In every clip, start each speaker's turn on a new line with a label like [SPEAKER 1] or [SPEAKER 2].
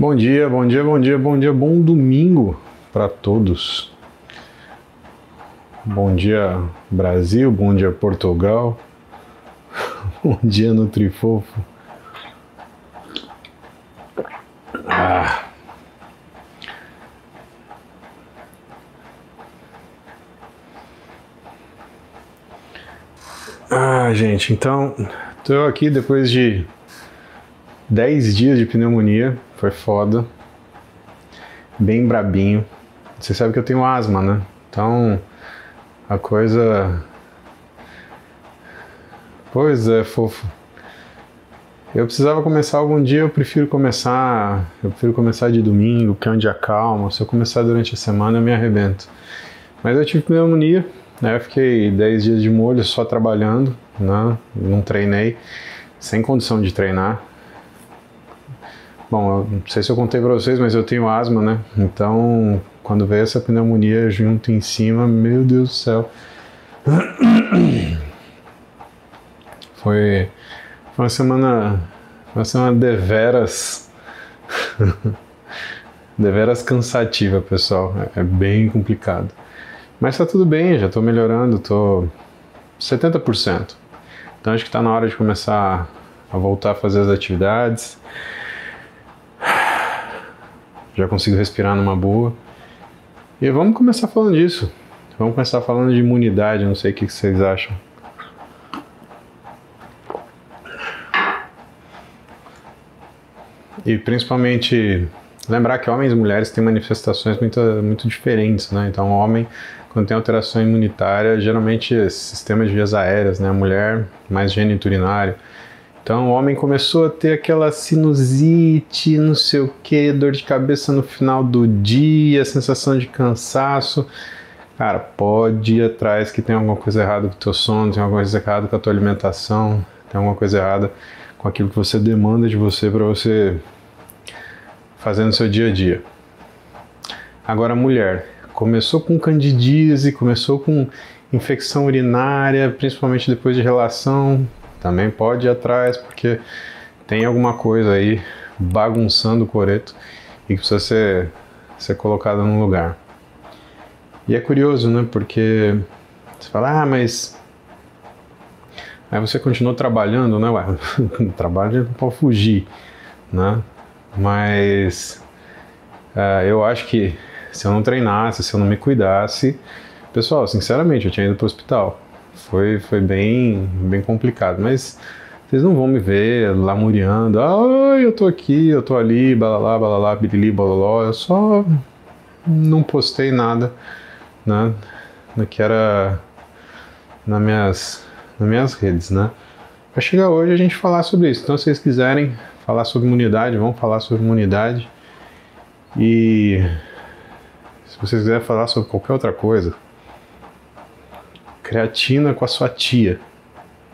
[SPEAKER 1] Bom dia, bom dia, bom dia, bom dia, bom domingo para todos. Bom dia Brasil, bom dia Portugal, bom dia Nutrifofo. Ah. ah, gente, então estou aqui depois de 10 dias de pneumonia, foi foda. Bem brabinho. Você sabe que eu tenho asma, né? Então a coisa. Pois é, fofo. Eu precisava começar algum dia, eu prefiro começar. Eu prefiro começar de domingo, que é um dia calmo. Se eu começar durante a semana, eu me arrebento. Mas eu tive pneumonia, né? Eu fiquei 10 dias de molho só trabalhando, né? Não treinei, sem condição de treinar. Bom, não sei se eu contei para vocês, mas eu tenho asma, né? Então, quando veio essa pneumonia junto em cima, meu Deus do céu. Foi, foi uma semana, uma semana deveras, deveras cansativa, pessoal. É, é bem complicado. Mas tá tudo bem, já tô melhorando, tô 70%. Então acho que tá na hora de começar a voltar a fazer as atividades já consigo respirar numa boa. E vamos começar falando disso. Vamos começar falando de imunidade, não sei o que vocês acham. E principalmente lembrar que homens e mulheres têm manifestações muito, muito diferentes, né? Então, o homem, quando tem alteração imunitária, geralmente é sistema de vias aéreas, né? A mulher, mais gênito urinário. Então o homem começou a ter aquela sinusite, não sei o que, dor de cabeça no final do dia, sensação de cansaço. Cara, pode ir atrás que tem alguma coisa errada com o teu sono, tem alguma coisa errada com a tua alimentação, tem alguma coisa errada com aquilo que você demanda de você para você fazer no seu dia a dia. Agora, mulher, começou com candidíase, começou com infecção urinária, principalmente depois de relação, também pode ir atrás, porque tem alguma coisa aí bagunçando o coreto e que precisa ser, ser colocada no lugar. E é curioso, né? Porque você fala, ah, mas. Aí você continuou trabalhando, né? Ué, trabalho não pode fugir, né? Mas uh, eu acho que se eu não treinasse, se eu não me cuidasse, pessoal, sinceramente, eu tinha ido para o hospital foi, foi bem, bem complicado, mas vocês não vão me ver lamuriando, ah, eu tô aqui, eu tô ali, balalá, balalá, bilili, balaló, eu só não postei nada, né, no que era nas minhas, nas minhas redes, né. Vai chegar hoje a gente falar sobre isso, então se vocês quiserem falar sobre imunidade, vamos falar sobre imunidade, e se vocês quiserem falar sobre qualquer outra coisa, Creatina com a sua tia.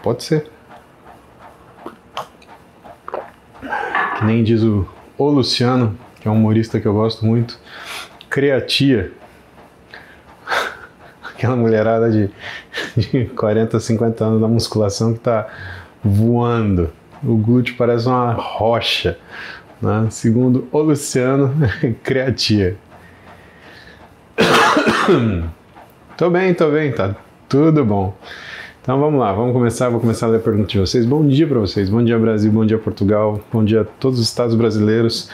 [SPEAKER 1] Pode ser. Que nem diz o, o Luciano, que é um humorista que eu gosto muito. Creatia. Aquela mulherada de, de 40, 50 anos da musculação que tá voando. O glúteo parece uma rocha. Né? Segundo o Luciano, creatia. tô bem, tô bem, tá tudo bom. Então vamos lá, vamos começar. Vou começar a ler a pergunta de vocês. Bom dia para vocês. Bom dia, Brasil. Bom dia, Portugal. Bom dia a todos os estados brasileiros.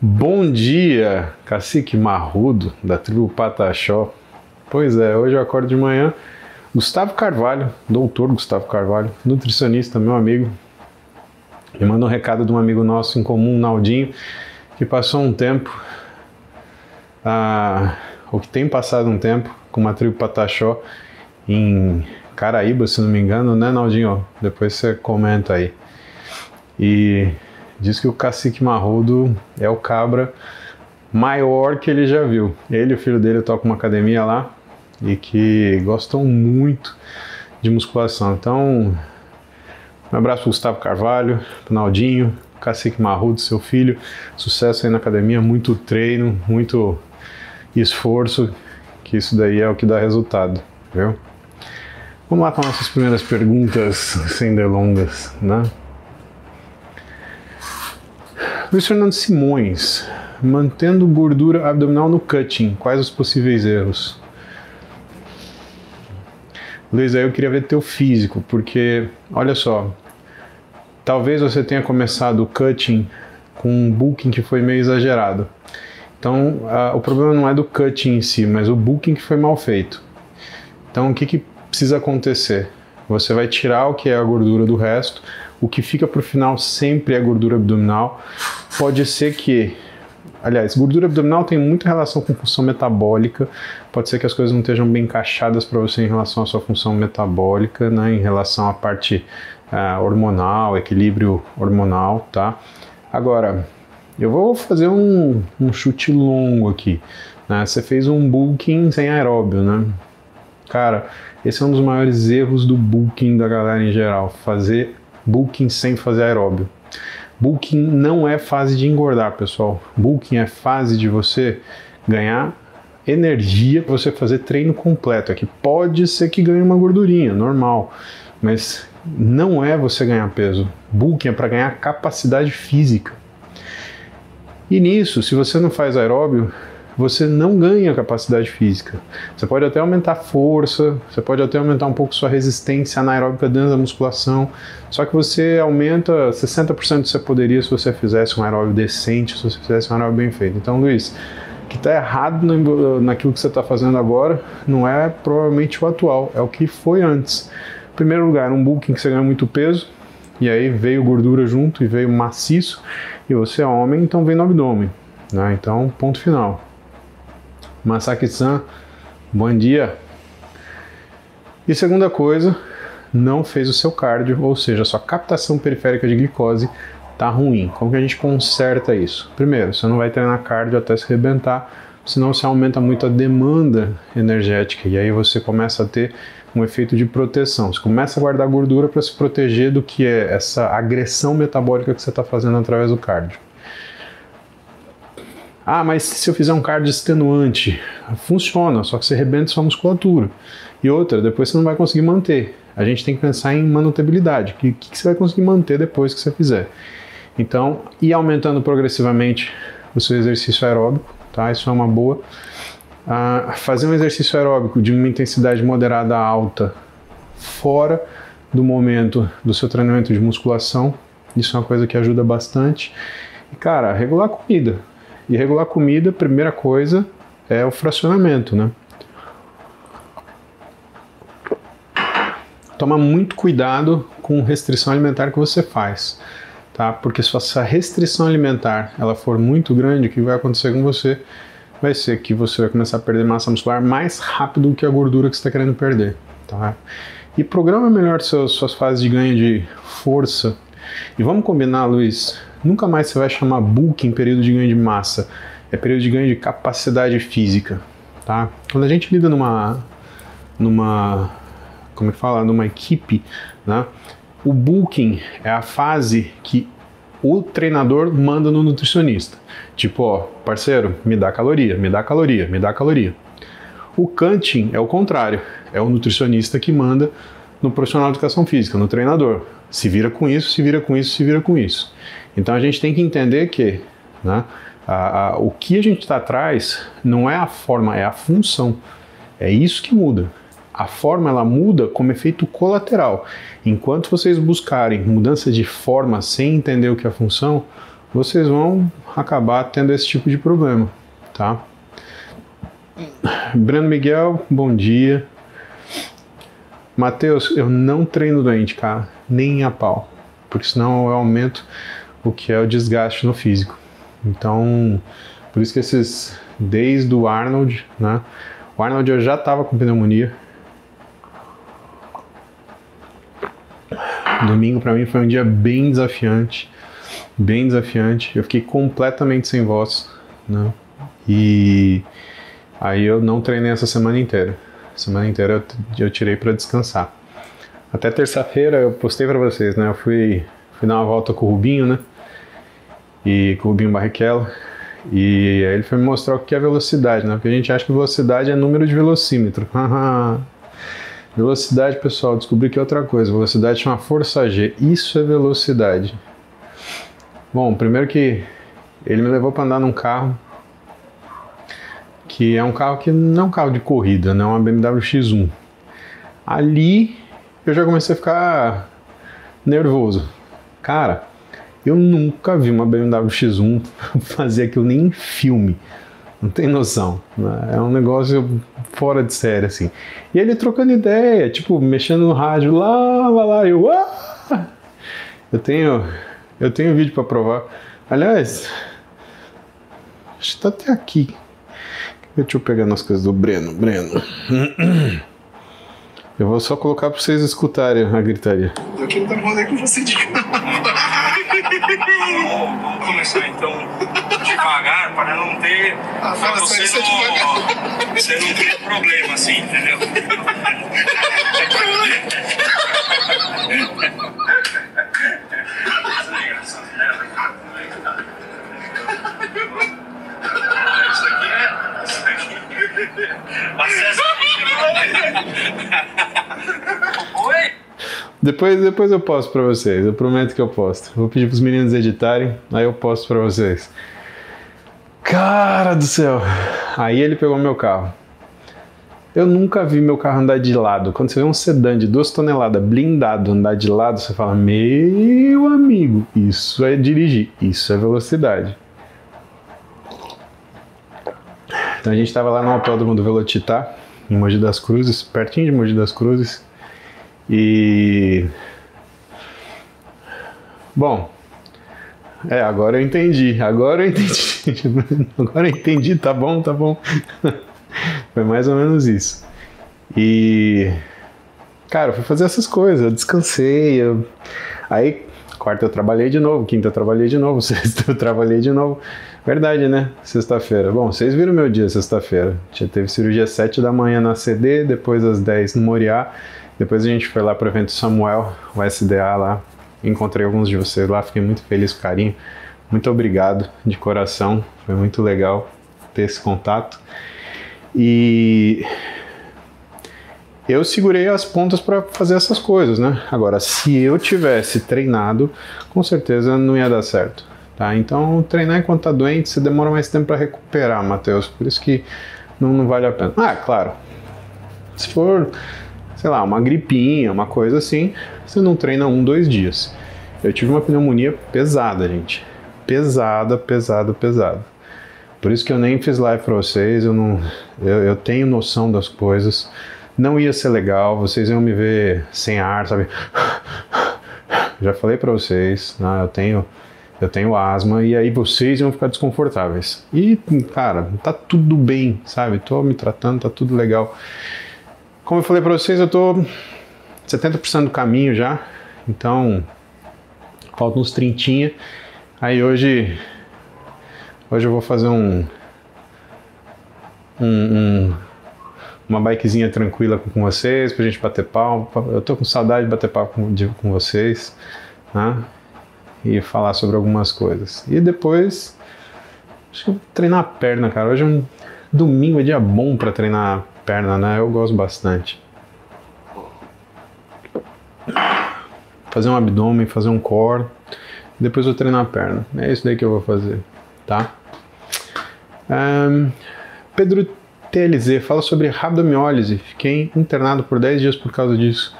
[SPEAKER 1] Bom dia, cacique marrudo da tribo Pataxó. Pois é, hoje eu acordo de manhã. Gustavo Carvalho, doutor Gustavo Carvalho, nutricionista, meu amigo, me manda um recado de um amigo nosso em comum, Naldinho, que passou um tempo, ah, ou que tem passado um tempo com uma tribo Pataxó em Caraíba, se não me engano, né, Naldinho? Depois você comenta aí. E diz que o cacique marrudo é o cabra maior que ele já viu. Ele e o filho dele tocam uma academia lá e que gostam muito de musculação. Então, um abraço para Gustavo Carvalho, para Naldinho, Cacique Marrudo, seu filho. Sucesso aí na academia, muito treino, muito esforço, que isso daí é o que dá resultado, viu? Vamos lá para nossas primeiras perguntas, sem delongas, né? Luiz Fernando Simões, mantendo gordura abdominal no cutting, quais os possíveis erros? Luiz, aí eu queria ver teu físico, porque, olha só, talvez você tenha começado o cutting com um booking que foi meio exagerado. Então, o problema não é do cutting em si, mas o booking que foi mal feito. Então, o que, que precisa acontecer? Você vai tirar o que é a gordura do resto, o que fica para o final sempre é gordura abdominal. Pode ser que Aliás, gordura abdominal tem muita relação com função metabólica. Pode ser que as coisas não estejam bem encaixadas para você em relação à sua função metabólica, né? Em relação à parte uh, hormonal, equilíbrio hormonal, tá? Agora, eu vou fazer um, um chute longo aqui. Né? Você fez um bulking sem aeróbio, né? Cara, esse é um dos maiores erros do bulking da galera em geral. Fazer bulking sem fazer aeróbio. Bulking não é fase de engordar, pessoal. Bulking é fase de você ganhar energia para você fazer treino completo. Aqui pode ser que ganhe uma gordurinha, normal, mas não é você ganhar peso. Bulking é para ganhar capacidade física. E nisso, se você não faz aeróbio, você não ganha capacidade física. Você pode até aumentar a força, você pode até aumentar um pouco sua resistência anaeróbica dentro da musculação, só que você aumenta 60% do você poderia se você fizesse um aeróbio decente, se você fizesse um aeróbio bem feito. Então, Luiz, o que está errado naquilo que você está fazendo agora não é provavelmente o atual, é o que foi antes. Em primeiro lugar, um bulking que você ganha muito peso, e aí veio gordura junto e veio maciço, e você é homem, então vem no abdômen. Né? Então, ponto final. Masaki-san, bom dia. E segunda coisa, não fez o seu cardio, ou seja, a sua captação periférica de glicose está ruim. Como que a gente conserta isso? Primeiro, você não vai treinar cardio até se rebentar, senão você aumenta muito a demanda energética e aí você começa a ter um efeito de proteção. Você começa a guardar gordura para se proteger do que é essa agressão metabólica que você está fazendo através do cardio. Ah, mas se eu fizer um cardio extenuante, funciona, só que você rebenta sua musculatura. E outra, depois você não vai conseguir manter. A gente tem que pensar em manutabilidade. O que, que você vai conseguir manter depois que você fizer? Então, ir aumentando progressivamente o seu exercício aeróbico, tá? Isso é uma boa. Ah, fazer um exercício aeróbico de uma intensidade moderada a alta fora do momento do seu treinamento de musculação, isso é uma coisa que ajuda bastante. E, cara, regular a comida. E regular comida, primeira coisa é o fracionamento, né? Toma muito cuidado com restrição alimentar que você faz, tá? Porque se essa restrição alimentar ela for muito grande, o que vai acontecer com você vai ser que você vai começar a perder massa muscular mais rápido do que a gordura que você está querendo perder, tá? E programa melhor seus, suas fases de ganho de força. E vamos combinar, Luiz, Nunca mais você vai chamar em período de ganho de massa. É período de ganho de capacidade física, tá? Quando a gente lida numa numa como é que fala, numa equipe, né? O bulking é a fase que o treinador manda no nutricionista. Tipo, ó, parceiro, me dá caloria, me dá caloria, me dá caloria. O cutting é o contrário, é o nutricionista que manda no profissional de educação física, no treinador. Se vira com isso, se vira com isso, se vira com isso. Então a gente tem que entender que né, a, a, o que a gente está atrás não é a forma, é a função. É isso que muda. A forma ela muda como efeito colateral. Enquanto vocês buscarem mudança de forma sem entender o que é a função, vocês vão acabar tendo esse tipo de problema, tá? Breno Miguel, bom dia. Matheus, eu não treino doente, cara, nem a pau, porque senão eu aumento o que é o desgaste no físico. Então, por isso que esses, desde o Arnold, né? O Arnold eu já estava com pneumonia. Domingo para mim foi um dia bem desafiante, bem desafiante. Eu fiquei completamente sem voz, né? E aí eu não treinei essa semana inteira. Semana inteira eu, eu tirei para descansar. Até terça-feira eu postei para vocês, né? Eu fui, fui dar uma volta com o Rubinho, né? E com o Rubinho Barrichello. E aí ele foi me mostrar o que é velocidade, né? Porque a gente acha que velocidade é número de velocímetro. velocidade, pessoal, descobri que é outra coisa. Velocidade chama força G. Isso é velocidade. Bom, primeiro que ele me levou para andar num carro que é um carro que não é um carro de corrida, não é uma BMW X1. Ali eu já comecei a ficar nervoso. Cara, eu nunca vi uma BMW X1 fazer aquilo nem em filme. Não tem noção. Né? É um negócio fora de série, assim. E ele trocando ideia, tipo, mexendo no rádio lá, lá, lá, eu. Ah! Eu tenho. Eu tenho vídeo para provar. Aliás, acho que tá até aqui. Deixa eu pegar nas coisas do Breno. Breno. Eu vou só colocar para vocês escutarem a gritaria.
[SPEAKER 2] Eu quero dar rolê com você de novo.
[SPEAKER 3] Vamos começar então devagar para não ter.
[SPEAKER 2] Ah, só
[SPEAKER 3] você
[SPEAKER 2] isso é devagar.
[SPEAKER 3] não, você não ter problema assim, entendeu? Isso aqui é. Isso aqui. Acesso Oi?
[SPEAKER 1] Depois, depois eu posto para vocês, eu prometo que eu posto. Vou pedir para os meninos editarem, aí eu posto para vocês. Cara do céu! Aí ele pegou meu carro. Eu nunca vi meu carro andar de lado. Quando você vê um sedã de 2 toneladas blindado andar de lado, você fala: Meu amigo, isso é dirigir, isso é velocidade. Então a gente estava lá no autódromo do Velocitar, em Mogi das Cruzes, pertinho de Mogi das Cruzes. E. Bom. É, agora eu entendi. Agora eu entendi. agora eu entendi, tá bom, tá bom. Foi mais ou menos isso. E. Cara, eu fui fazer essas coisas, eu descansei. Eu... Aí, quarta eu trabalhei de novo, quinta eu trabalhei de novo, sexta eu trabalhei de novo. Verdade, né? Sexta-feira. Bom, vocês viram meu dia sexta-feira. Já teve cirurgia às 7 da manhã na CD, depois às 10 no Moriá. Depois a gente foi lá para o evento Samuel, o SDA lá. Encontrei alguns de vocês lá, fiquei muito feliz carinho. Muito obrigado de coração, foi muito legal ter esse contato. E eu segurei as pontas para fazer essas coisas, né? Agora, se eu tivesse treinado, com certeza não ia dar certo. Tá? Então, treinar enquanto tá doente, você demora mais tempo para recuperar, Matheus. Por isso que não, não vale a pena. Ah, claro. Se for, sei lá, uma gripinha, uma coisa assim, você não treina um, dois dias. Eu tive uma pneumonia pesada, gente. Pesada, pesada, pesada. Por isso que eu nem fiz live para vocês. Eu, não, eu, eu tenho noção das coisas. Não ia ser legal. Vocês iam me ver sem ar, sabe? Já falei para vocês. Né? Eu tenho eu tenho asma e aí vocês vão ficar desconfortáveis. E, cara, tá tudo bem, sabe? Tô me tratando, tá tudo legal. Como eu falei para vocês, eu tô 70% do caminho já, então falta uns 30. Aí hoje hoje eu vou fazer um, um, um uma bikezinha tranquila com vocês, pra gente bater pau. Eu tô com saudade de bater pau com, de, com vocês, né? e falar sobre algumas coisas. E depois, acho que eu vou treinar a perna, cara. Hoje é um domingo, é dia bom para treinar perna, né? Eu gosto bastante. Fazer um abdômen, fazer um core, depois eu treinar a perna. É isso daí que eu vou fazer, tá? Um, Pedro TLZ fala sobre rabdomiólise. Fiquei internado por 10 dias por causa disso.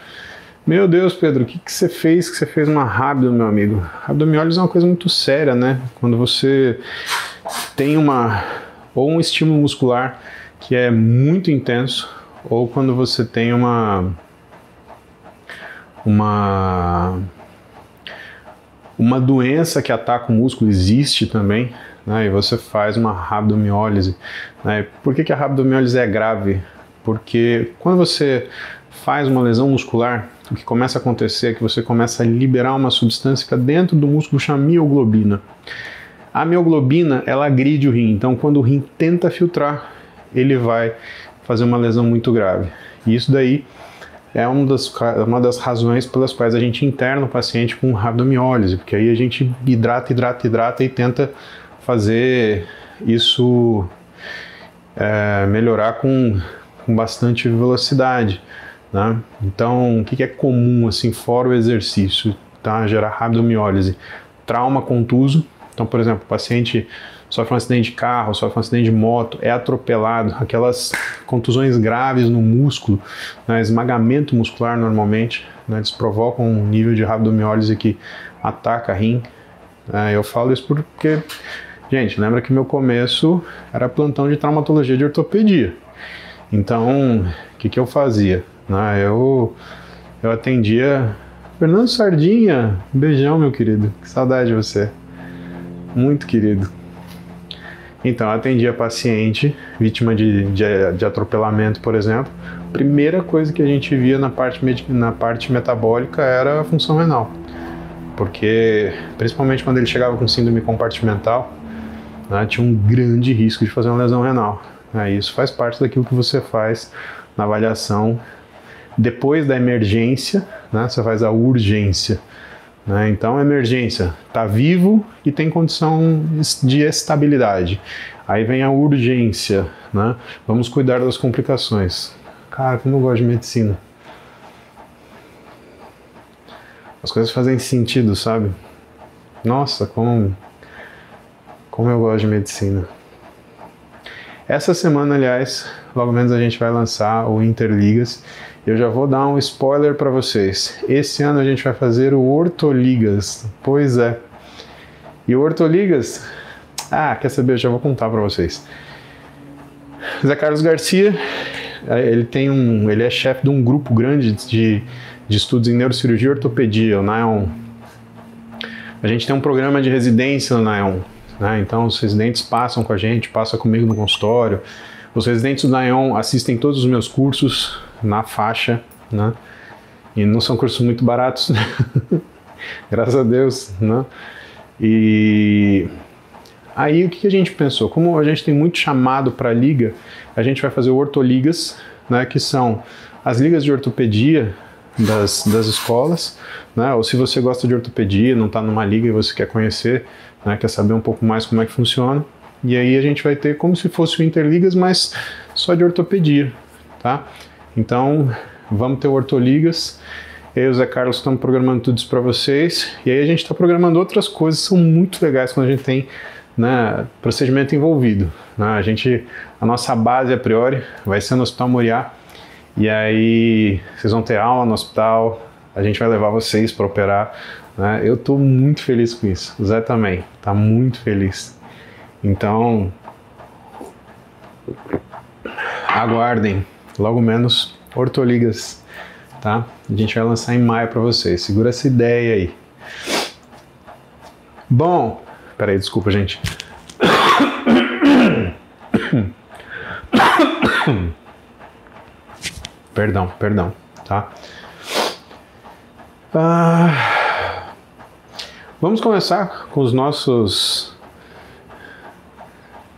[SPEAKER 1] Meu Deus, Pedro, o que, que você fez que você fez uma rábida, meu amigo? Rabdomiólise é uma coisa muito séria, né? Quando você tem uma ou um estímulo muscular que é muito intenso, ou quando você tem uma uma uma doença que ataca o músculo existe também, né? E você faz uma rabdomiólise. Né? Por que, que a rabdomiólise é grave? Porque quando você faz uma lesão muscular, o que começa a acontecer é que você começa a liberar uma substância que dentro do músculo chamada mioglobina. A mioglobina, ela agride o rim, então quando o rim tenta filtrar, ele vai fazer uma lesão muito grave. E isso daí é uma das, uma das razões pelas quais a gente interna o paciente com rabdomiólise, porque aí a gente hidrata, hidrata, hidrata e tenta fazer isso é, melhorar com, com bastante velocidade. Né? Então, o que é comum assim fora o exercício, tá? Gerar rabdomiólise, trauma contuso. Então, por exemplo, o paciente sofre um acidente de carro, sofre um acidente de moto, é atropelado, aquelas contusões graves no músculo, né, esmagamento muscular normalmente, né, eles provocam um nível de rabdomiólise que ataca rim. É, eu falo isso porque, gente, lembra que meu começo era plantão de traumatologia de ortopedia. Então, o que, que eu fazia? Né, eu, eu atendia Fernando Sardinha, um beijão, meu querido. Que saudade de você. Muito querido. Então, eu atendia paciente, vítima de, de, de, atropelamento, por exemplo. Primeira coisa que a gente via na parte, na parte metabólica era a função renal. Porque, principalmente quando ele chegava com síndrome compartimental, né, tinha um grande risco de fazer uma lesão renal. É, isso faz parte daquilo que você faz na avaliação depois da emergência, né, você faz a urgência. Né? Então, emergência, está vivo e tem condição de estabilidade. Aí vem a urgência, né? vamos cuidar das complicações. Cara, como eu gosto de medicina. As coisas fazem sentido, sabe? Nossa, como, como eu gosto de medicina. Essa semana, aliás, logo menos a gente vai lançar o Interligas eu já vou dar um spoiler para vocês. Esse ano a gente vai fazer o Hortoligas. Pois é. E o Hortoligas, ah, quer saber? Eu já vou contar para vocês. Zé Carlos Garcia, eh, ele tem um, ele é chefe de um grupo grande de, de estudos em neurocirurgia e ortopedia, o NAEON. A gente tem um programa de residência no NAEON, né? Então os residentes passam com a gente, passam comigo no consultório. Os residentes do NAEON assistem todos os meus cursos, na faixa, né? E não são cursos muito baratos, né? graças a Deus, né? E aí o que a gente pensou? Como a gente tem muito chamado para liga, a gente vai fazer o Ortoligas, né? Que são as ligas de ortopedia das, das escolas, né? Ou se você gosta de ortopedia, não está numa liga e você quer conhecer, né? Quer saber um pouco mais como é que funciona. E aí a gente vai ter como se fosse o Interligas, mas só de ortopedia, tá? Então, vamos ter o Hortoligas. Eu e o Zé Carlos estamos programando tudo isso para vocês. E aí a gente está programando outras coisas são muito legais quando a gente tem né, procedimento envolvido. Né? A gente, a nossa base a priori vai ser no Hospital Moriá. E aí vocês vão ter aula no hospital. A gente vai levar vocês para operar. Né? Eu estou muito feliz com isso. O Zé também está muito feliz. Então, aguardem logo menos Hortoligas, tá? A gente vai lançar em maio para vocês. Segura essa ideia aí. Bom, peraí, desculpa, gente. perdão, perdão, tá? Ah, vamos começar com os nossos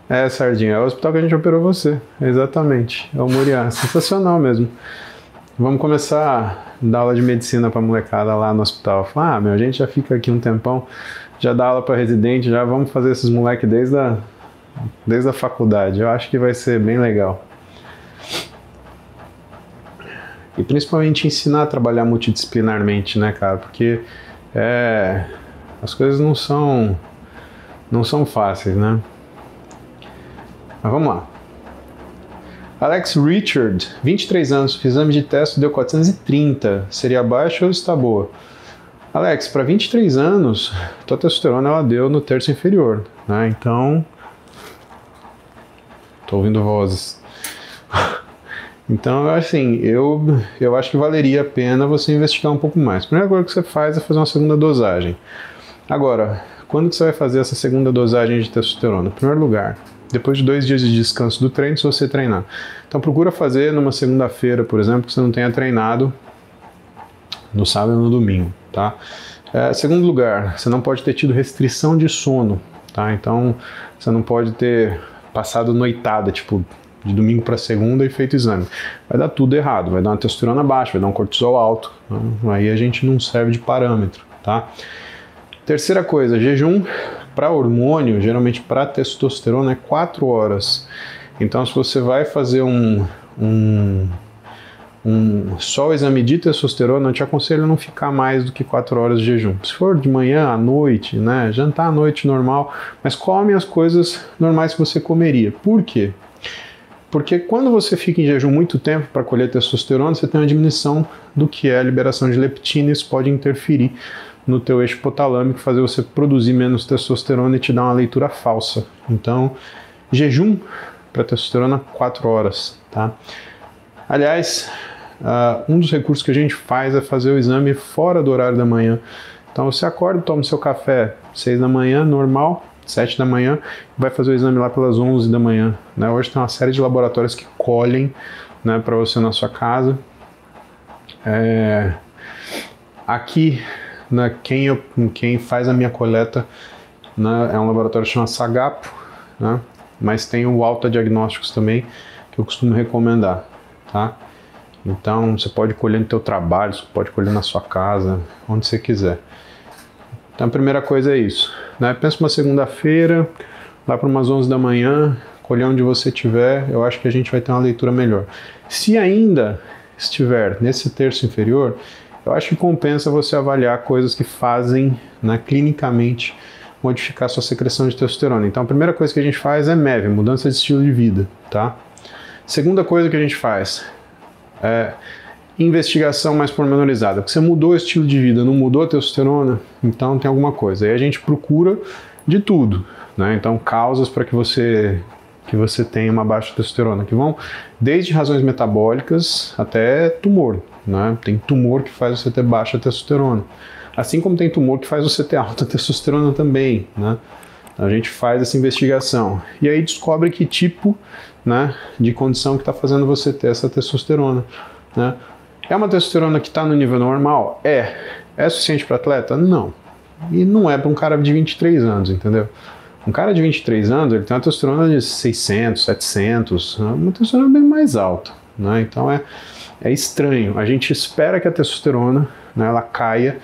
[SPEAKER 1] é, Sardinha, é o hospital que a gente operou você. Exatamente. É o Muriá. Sensacional mesmo. Vamos começar a dar aula de medicina para molecada lá no hospital. Falar, ah, meu, a gente já fica aqui um tempão, já dá aula para residente, já vamos fazer esses moleques desde a, desde a faculdade. Eu acho que vai ser bem legal. E principalmente ensinar a trabalhar multidisciplinarmente, né, cara? Porque é, as coisas não são não são fáceis, né? Mas vamos lá. Alex Richard, 23 anos, exame de teste, deu 430. Seria baixo ou está boa? Alex, para 23 anos, tua testosterona ela deu no terço inferior, né? Então, tô ouvindo vozes. Então, assim, eu, eu acho que valeria a pena você investigar um pouco mais. A primeira coisa que você faz é fazer uma segunda dosagem. Agora, quando que você vai fazer essa segunda dosagem de testosterona? Em primeiro lugar, depois de dois dias de descanso do treino, se você treinar. Então procura fazer numa segunda-feira, por exemplo, que você não tenha treinado no sábado e no domingo, tá? É, segundo lugar, você não pode ter tido restrição de sono, tá? Então você não pode ter passado noitada, tipo de domingo para segunda e feito exame. Vai dar tudo errado, vai dar uma testosterona baixa, vai dar um cortisol alto. Né? Aí a gente não serve de parâmetro, tá? Terceira coisa, jejum para hormônio, geralmente para testosterona, é 4 horas. Então, se você vai fazer um, um, um, só o exame de testosterona, eu te aconselho a não ficar mais do que 4 horas de jejum. Se for de manhã, à noite, né, jantar à noite normal, mas come as coisas normais que você comeria. Por quê? Porque quando você fica em jejum muito tempo para colher testosterona, você tem uma diminuição do que é a liberação de leptina, isso pode interferir no teu eixo hipotalâmico, fazer você produzir menos testosterona e te dar uma leitura falsa. Então, jejum para testosterona 4 horas, tá? Aliás, uh, um dos recursos que a gente faz é fazer o exame fora do horário da manhã. Então você acorda, toma seu café 6 da manhã, normal, 7 da manhã, vai fazer o exame lá pelas 11 da manhã. Né? Hoje tem uma série de laboratórios que colhem né, para você na sua casa. É... Aqui, né, quem, eu, quem faz a minha coleta né, é um laboratório chamado Sagapo, né? mas tem o Alta Diagnósticos também, que eu costumo recomendar. Tá? Então você pode colher no teu trabalho, você pode colher na sua casa, onde você quiser. Então a primeira coisa é isso. Né? Pensa uma segunda-feira, lá para umas 11 da manhã, colher onde você estiver, eu acho que a gente vai ter uma leitura melhor. Se ainda estiver nesse terço inferior, eu acho que compensa você avaliar coisas que fazem né, clinicamente modificar sua secreção de testosterona. Então a primeira coisa que a gente faz é MEV, mudança de estilo de vida, tá? Segunda coisa que a gente faz é investigação mais pormenorizada. Porque você mudou o estilo de vida, não mudou a testosterona, então tem alguma coisa. Aí a gente procura de tudo, né? Então causas para que você que você tenha uma baixa testosterona, que vão desde razões metabólicas até tumor, né? Tem tumor que faz você ter baixa testosterona. Assim como tem tumor que faz você ter alta testosterona também, né? A gente faz essa investigação e aí descobre que tipo né, de condição que está fazendo você ter essa testosterona. Né? É uma testosterona que está no nível normal? É. É suficiente para atleta? Não. E não é para um cara de 23 anos, entendeu? Um cara de 23 anos, ele tem uma testosterona de 600, 700, né? uma testosterona bem mais alta. Né? Então é, é estranho. A gente espera que a testosterona né, ela caia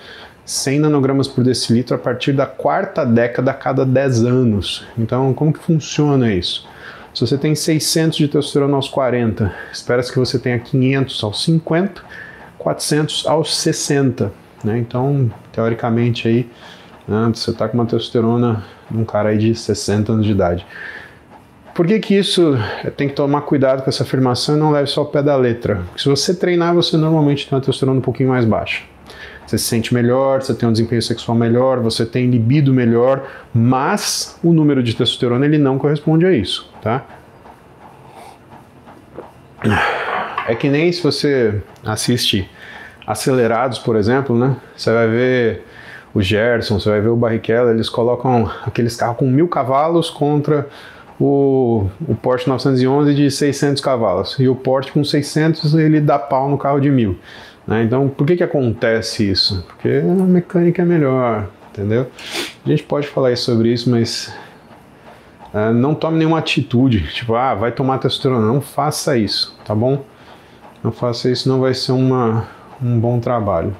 [SPEAKER 1] 100 nanogramas por decilitro a partir da quarta década a cada 10 anos. Então, como que funciona isso? Se você tem 600 de testosterona aos 40, espera-se que você tenha 500 aos 50, 400 aos 60. Né? Então, teoricamente, aí, né, você está com uma testosterona de um cara aí de 60 anos de idade. Por que, que isso tem que tomar cuidado com essa afirmação e não leve só ao pé da letra? Porque se você treinar, você normalmente tem uma testosterona um pouquinho mais baixa. Você se sente melhor, você tem um desempenho sexual melhor, você tem libido melhor, mas o número de testosterona ele não corresponde a isso, tá? É que nem se você assiste Acelerados, por exemplo, né? Você vai ver o Gerson, você vai ver o Barrichello, eles colocam aqueles carros com mil cavalos contra o, o Porsche 911 de 600 cavalos. E o Porsche com 600 ele dá pau no carro de mil. Né? Então, por que, que acontece isso? Porque a mecânica é melhor, entendeu? A gente pode falar sobre isso, mas é, não tome nenhuma atitude, tipo, ah, vai tomar testosterona. Não faça isso, tá bom? Não faça isso, não vai ser uma, um bom trabalho.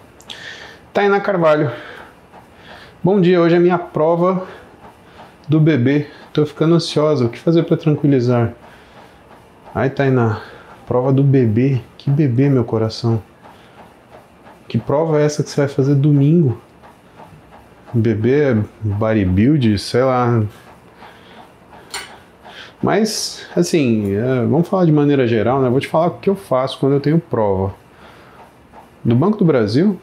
[SPEAKER 1] Tainá Carvalho. Bom dia, hoje é minha prova do bebê. Tô ficando ansiosa. O que fazer para tranquilizar? Ai, Tainá, prova do bebê. Que bebê, meu coração. Que prova é essa que você vai fazer domingo? Beber bodybuild, sei lá. Mas, assim, é, vamos falar de maneira geral, né? Vou te falar o que eu faço quando eu tenho prova. Do Banco do Brasil?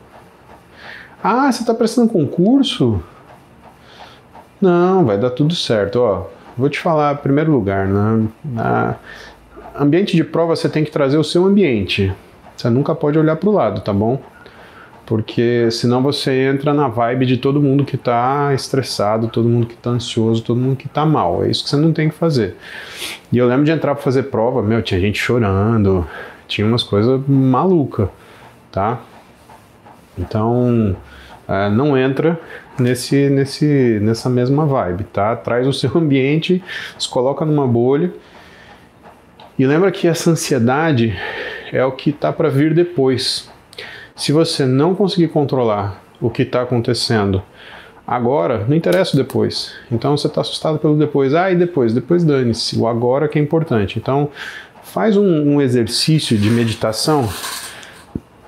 [SPEAKER 1] Ah, você está prestando concurso? Não, vai dar tudo certo. Ó, vou te falar, em primeiro lugar, né? Na ambiente de prova você tem que trazer o seu ambiente. Você nunca pode olhar para o lado, tá bom? porque senão você entra na vibe de todo mundo que está estressado, todo mundo que está ansioso, todo mundo que está mal. É isso que você não tem que fazer. E eu lembro de entrar para fazer prova, meu, tinha gente chorando, tinha umas coisas malucas, tá? Então, é, não entra nesse, nesse, nessa mesma vibe, tá? Traz o seu ambiente, se coloca numa bolha. E lembra que essa ansiedade é o que está para vir depois. Se você não conseguir controlar o que está acontecendo agora, não interessa o depois. Então você está assustado pelo depois. Ah, e depois? Depois dane-se. O agora que é importante. Então faz um, um exercício de meditação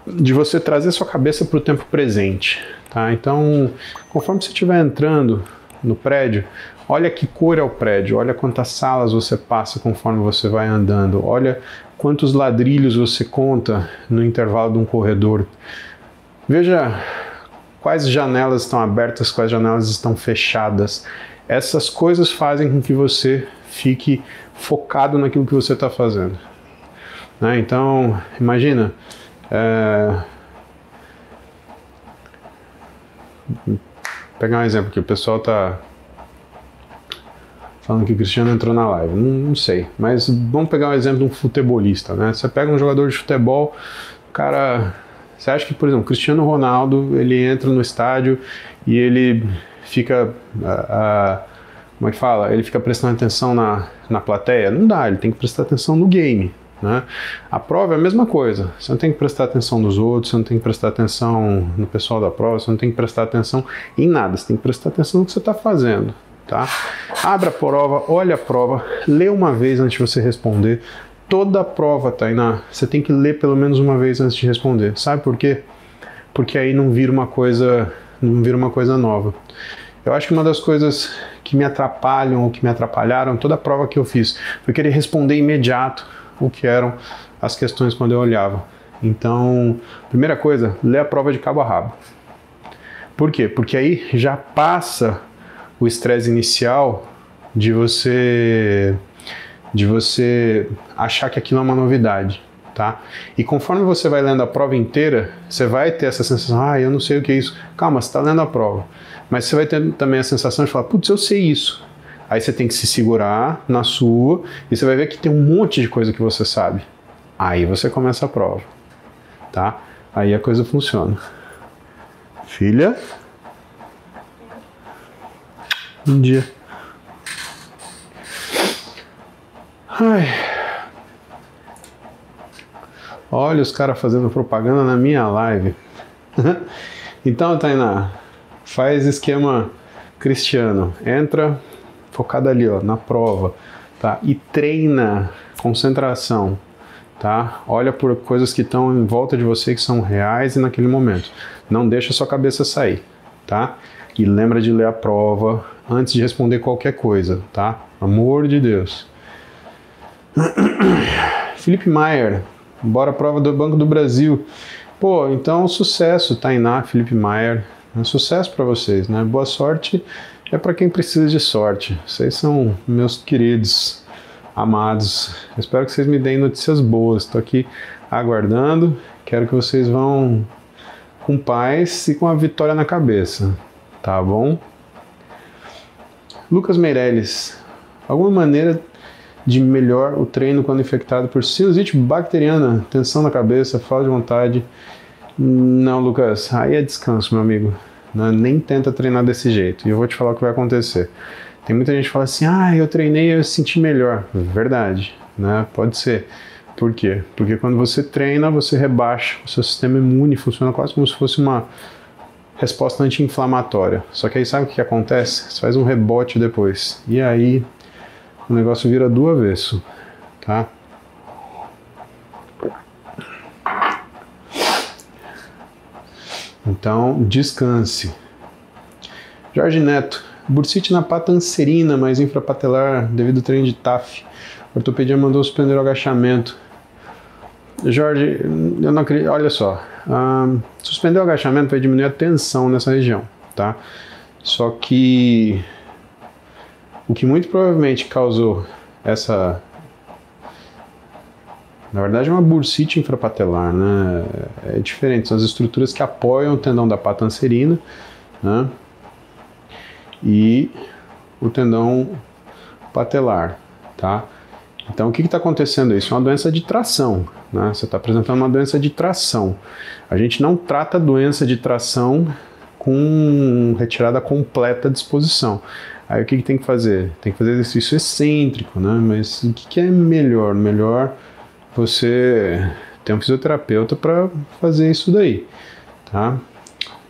[SPEAKER 1] de você trazer sua cabeça para o tempo presente, tá? Então, conforme você estiver entrando no prédio, olha que cor é o prédio, olha quantas salas você passa conforme você vai andando, olha quantos ladrilhos você conta no intervalo de um corredor. Veja quais janelas estão abertas, quais janelas estão fechadas. Essas coisas fazem com que você fique focado naquilo que você está fazendo. Né? Então, imagina. É... Vou pegar um exemplo aqui, o pessoal está falando que o Cristiano entrou na live. Não, não, sei, mas vamos pegar um exemplo de um futebolista, né? Você pega um jogador de futebol, cara, você acha que, por exemplo, Cristiano Ronaldo, ele entra no estádio e ele fica, como é que fala? Ele fica prestando atenção na, na plateia? Não dá, ele tem que prestar atenção no game. Né? A prova é a mesma coisa. Você não tem que prestar atenção nos outros, você não tem que prestar atenção no pessoal da prova, você não tem que prestar atenção em nada, você tem que prestar atenção no que você está fazendo. Tá? Abra a prova, olha a prova, lê uma vez antes de você responder. Toda a prova, Tainá, você tem que ler pelo menos uma vez antes de responder. Sabe por quê? Porque aí não vira uma coisa, não vira uma coisa nova. Eu acho que uma das coisas que me atrapalham ou que me atrapalharam toda a prova que eu fiz foi querer responder imediato o que eram as questões quando eu olhava. Então, primeira coisa, lê a prova de cabo a rabo. Por quê? Porque aí já passa o estresse inicial de você de você achar que aquilo é uma novidade, tá? E conforme você vai lendo a prova inteira, você vai ter essa sensação, ah, eu não sei o que é isso. Calma, você está lendo a prova. Mas você vai ter também a sensação de falar, putz, eu sei isso. Aí você tem que se segurar na sua e você vai ver que tem um monte de coisa que você sabe. Aí você começa a prova, tá? Aí a coisa funciona. Filha? Um dia. Ai. Olha os caras fazendo propaganda na minha live. então, Tainá, faz esquema cristiano. Entra, focada ali, ó, na prova, tá? E treina concentração, tá? Olha por coisas que estão em volta de você que são reais e naquele momento. Não deixa sua cabeça sair, tá? E lembra de ler a prova antes de responder qualquer coisa, tá? Amor de Deus. Felipe Maier, bora prova do Banco do Brasil. Pô, então sucesso, Tainá, Felipe Maier. Um sucesso para vocês, né? Boa sorte é para quem precisa de sorte. Vocês são meus queridos, amados. Espero que vocês me deem notícias boas. Estou aqui aguardando. Quero que vocês vão com paz e com a vitória na cabeça. Tá bom? Lucas Meirelles, alguma maneira de melhor o treino quando infectado por sinusite bacteriana, tensão na cabeça, falta de vontade? Não, Lucas, aí é descanso, meu amigo. Né? Nem tenta treinar desse jeito. E eu vou te falar o que vai acontecer. Tem muita gente que fala assim: ah, eu treinei e eu senti melhor. Verdade, né? Pode ser. Por quê? Porque quando você treina, você rebaixa, o seu sistema imune funciona quase como se fosse uma resposta anti-inflamatória. Só que aí sabe o que acontece? Você faz um rebote depois. E aí o negócio vira do avesso, tá? Então, descanse. Jorge Neto, bursite na patancerina, mas infrapatelar devido ao treino de TAF. A ortopedia mandou suspender o agachamento. Jorge, eu não acredito. Olha só, um, suspender o agachamento vai diminuir a tensão nessa região, tá? Só que o que muito provavelmente causou essa na verdade, é uma bursite infrapatelar, né? É diferente, são as estruturas que apoiam o tendão da patancerina, né? E o tendão patelar, tá? Então, o que está acontecendo? Isso é uma doença de tração, né? Você está apresentando uma doença de tração. A gente não trata doença de tração com retirada completa de exposição. Aí o que, que tem que fazer? Tem que fazer exercício excêntrico, né? Mas o que, que é melhor? Melhor você tem um fisioterapeuta para fazer isso daí, tá?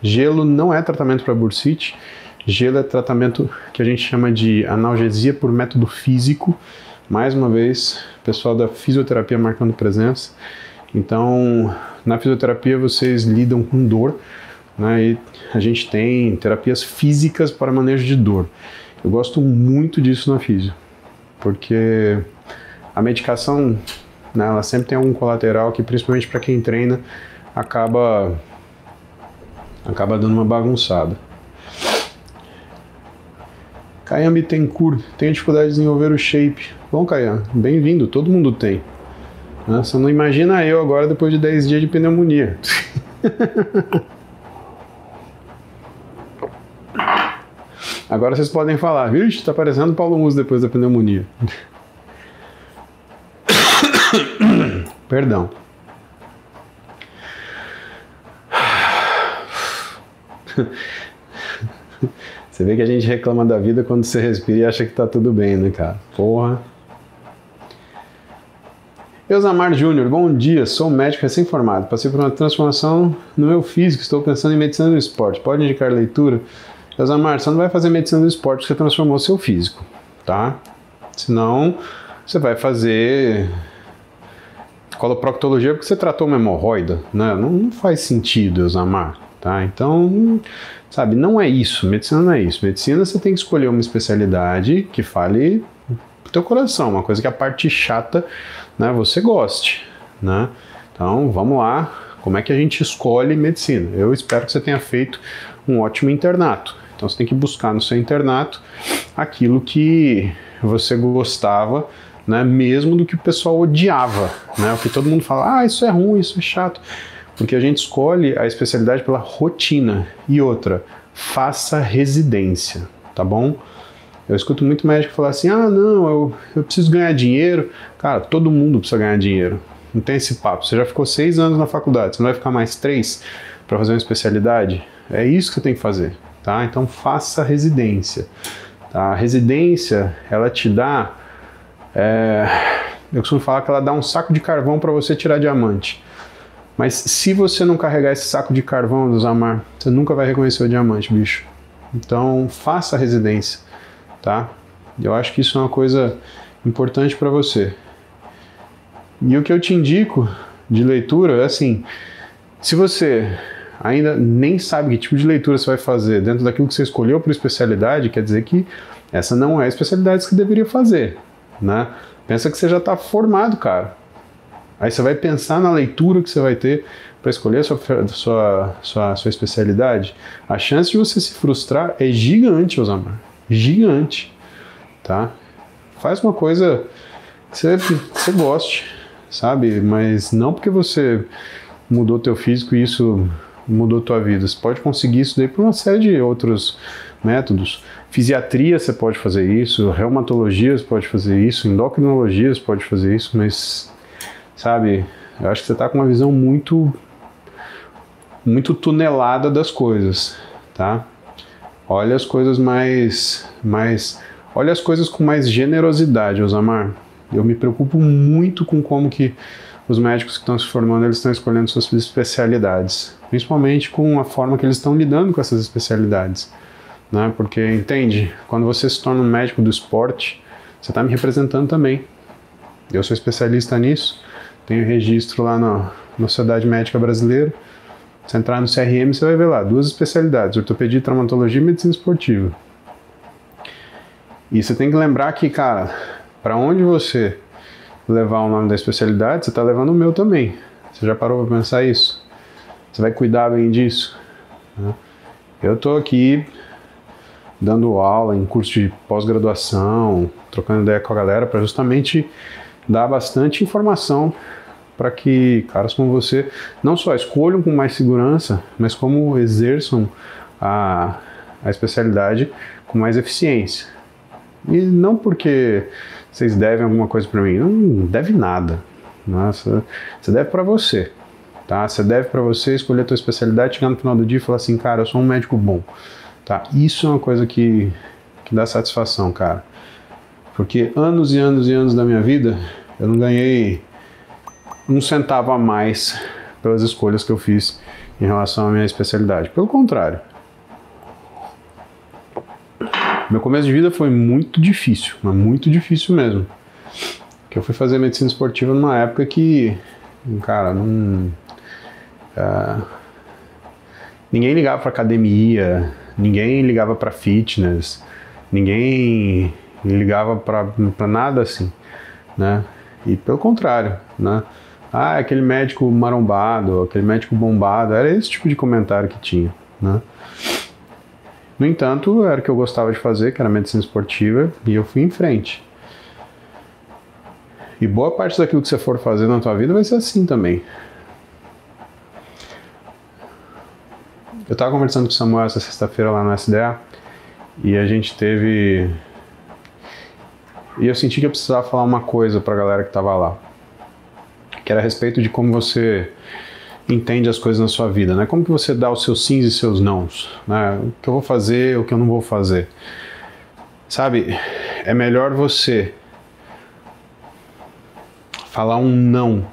[SPEAKER 1] Gelo não é tratamento para bursite, gelo é tratamento que a gente chama de analgesia por método físico. Mais uma vez, pessoal da fisioterapia marcando presença. Então, na fisioterapia vocês lidam com dor, né? E a gente tem terapias físicas para manejo de dor. Eu gosto muito disso na físio, porque a medicação, né, ela sempre tem algum colateral que, principalmente para quem treina, acaba acaba dando uma bagunçada. Caian Bittencourt, tem dificuldade de desenvolver o shape. Bom, Caian, bem-vindo, todo mundo tem. Né? Você não imagina eu agora depois de 10 dias de pneumonia. Agora vocês podem falar, vixe, tá parecendo Paulo Muso depois da pneumonia. Perdão. Você vê que a gente reclama da vida quando você respira e acha que tá tudo bem, né, cara? Porra. Eusamar Júnior, bom dia, sou médico recém-formado, passei por uma transformação no meu físico, estou pensando em medicina do esporte, pode indicar leitura? Eusamar, você não vai fazer medicina do esporte, você transformou seu físico, tá? Senão, você vai fazer coloproctologia porque você tratou uma hemorroida, né? Não, não faz sentido, Eusamar, tá? Então, sabe, não é isso, medicina não é isso. Medicina você tem que escolher uma especialidade que fale pro teu coração, uma coisa que a parte chata né, você goste, né? Então, vamos lá, como é que a gente escolhe medicina? Eu espero que você tenha feito um ótimo internato. Então, você tem que buscar no seu internato aquilo que você gostava, né, mesmo do que o pessoal odiava, né? O que todo mundo fala, ah, isso é ruim, isso é chato. Porque a gente escolhe a especialidade pela rotina. E outra, faça residência, tá bom? Eu escuto muito médico falar assim: ah, não, eu, eu preciso ganhar dinheiro. Cara, todo mundo precisa ganhar dinheiro. Não tem esse papo. Você já ficou seis anos na faculdade, você não vai ficar mais três para fazer uma especialidade? É isso que você tem que fazer, tá? Então faça residência. Tá? A residência, ela te dá. É, eu costumo falar que ela dá um saco de carvão para você tirar diamante. Mas se você não carregar esse saco de carvão Zamar, você nunca vai reconhecer o diamante, bicho. Então faça a residência tá? Eu acho que isso é uma coisa importante para você. E o que eu te indico de leitura é assim: se você ainda nem sabe que tipo de leitura você vai fazer dentro daquilo que você escolheu para especialidade, quer dizer que essa não é a especialidade que você deveria fazer, né? Pensa que você já está formado, cara. Aí você vai pensar na leitura que você vai ter para escolher a sua, sua, sua, sua especialidade. A chance de você se frustrar é gigante, Osamar gigante, tá? Faz uma coisa que você, você goste, sabe? Mas não porque você mudou teu físico e isso mudou tua vida. Você pode conseguir isso daí por uma série de outros métodos. Fisiatria você pode fazer isso, reumatologia você pode fazer isso, endocrinologia você pode fazer isso, mas sabe, eu acho que você está com uma visão muito muito tunelada das coisas, tá? Olha as coisas mais, mais, olha as coisas com mais generosidade, Osamar. Eu me preocupo muito com como que os médicos que estão se formando eles estão escolhendo suas especialidades, principalmente com a forma que eles estão lidando com essas especialidades, né? Porque entende, quando você se torna um médico do esporte, você está me representando também. Eu sou especialista nisso, tenho registro lá na, na Sociedade Médica Brasileira você entrar no CRM, você vai ver lá duas especialidades: ortopedia, traumatologia e medicina esportiva. E você tem que lembrar que, cara, para onde você levar o nome da especialidade, você está levando o meu também. Você já parou para pensar isso? Você vai cuidar bem disso? Né? Eu estou aqui dando aula em curso de pós-graduação, trocando ideia com a galera para justamente dar bastante informação para que caras como você não só escolham com mais segurança, mas como exerçam a, a especialidade com mais eficiência. E não porque vocês devem alguma coisa para mim, não deve nada. Nossa, você deve para você, tá? Você deve para você escolher a tua especialidade, chegar no final do dia e falar assim, cara, eu sou um médico bom, tá? Isso é uma coisa que, que dá satisfação, cara. Porque anos e anos e anos da minha vida, eu não ganhei um centavo a mais pelas escolhas que eu fiz em relação à minha especialidade. Pelo contrário. Meu começo de vida foi muito difícil, mas muito difícil mesmo. Que eu fui fazer medicina esportiva numa época que Cara, não. Uh, ninguém ligava para academia, ninguém ligava para fitness, ninguém ligava para nada assim, né? E pelo contrário, né? Ah, aquele médico marombado, aquele médico bombado, era esse tipo de comentário que tinha, né? No entanto, era o que eu gostava de fazer, que era medicina esportiva, e eu fui em frente. E boa parte daquilo que você for fazer na tua vida vai ser assim também. Eu estava conversando com o Samuel essa sexta-feira lá no SDA e a gente teve. E eu senti que eu precisava falar uma coisa para a galera que estava lá, que era a respeito de como você entende as coisas na sua vida, né? Como que você dá os seus sims e seus nãos, né? O que eu vou fazer, o que eu não vou fazer. Sabe, é melhor você falar um não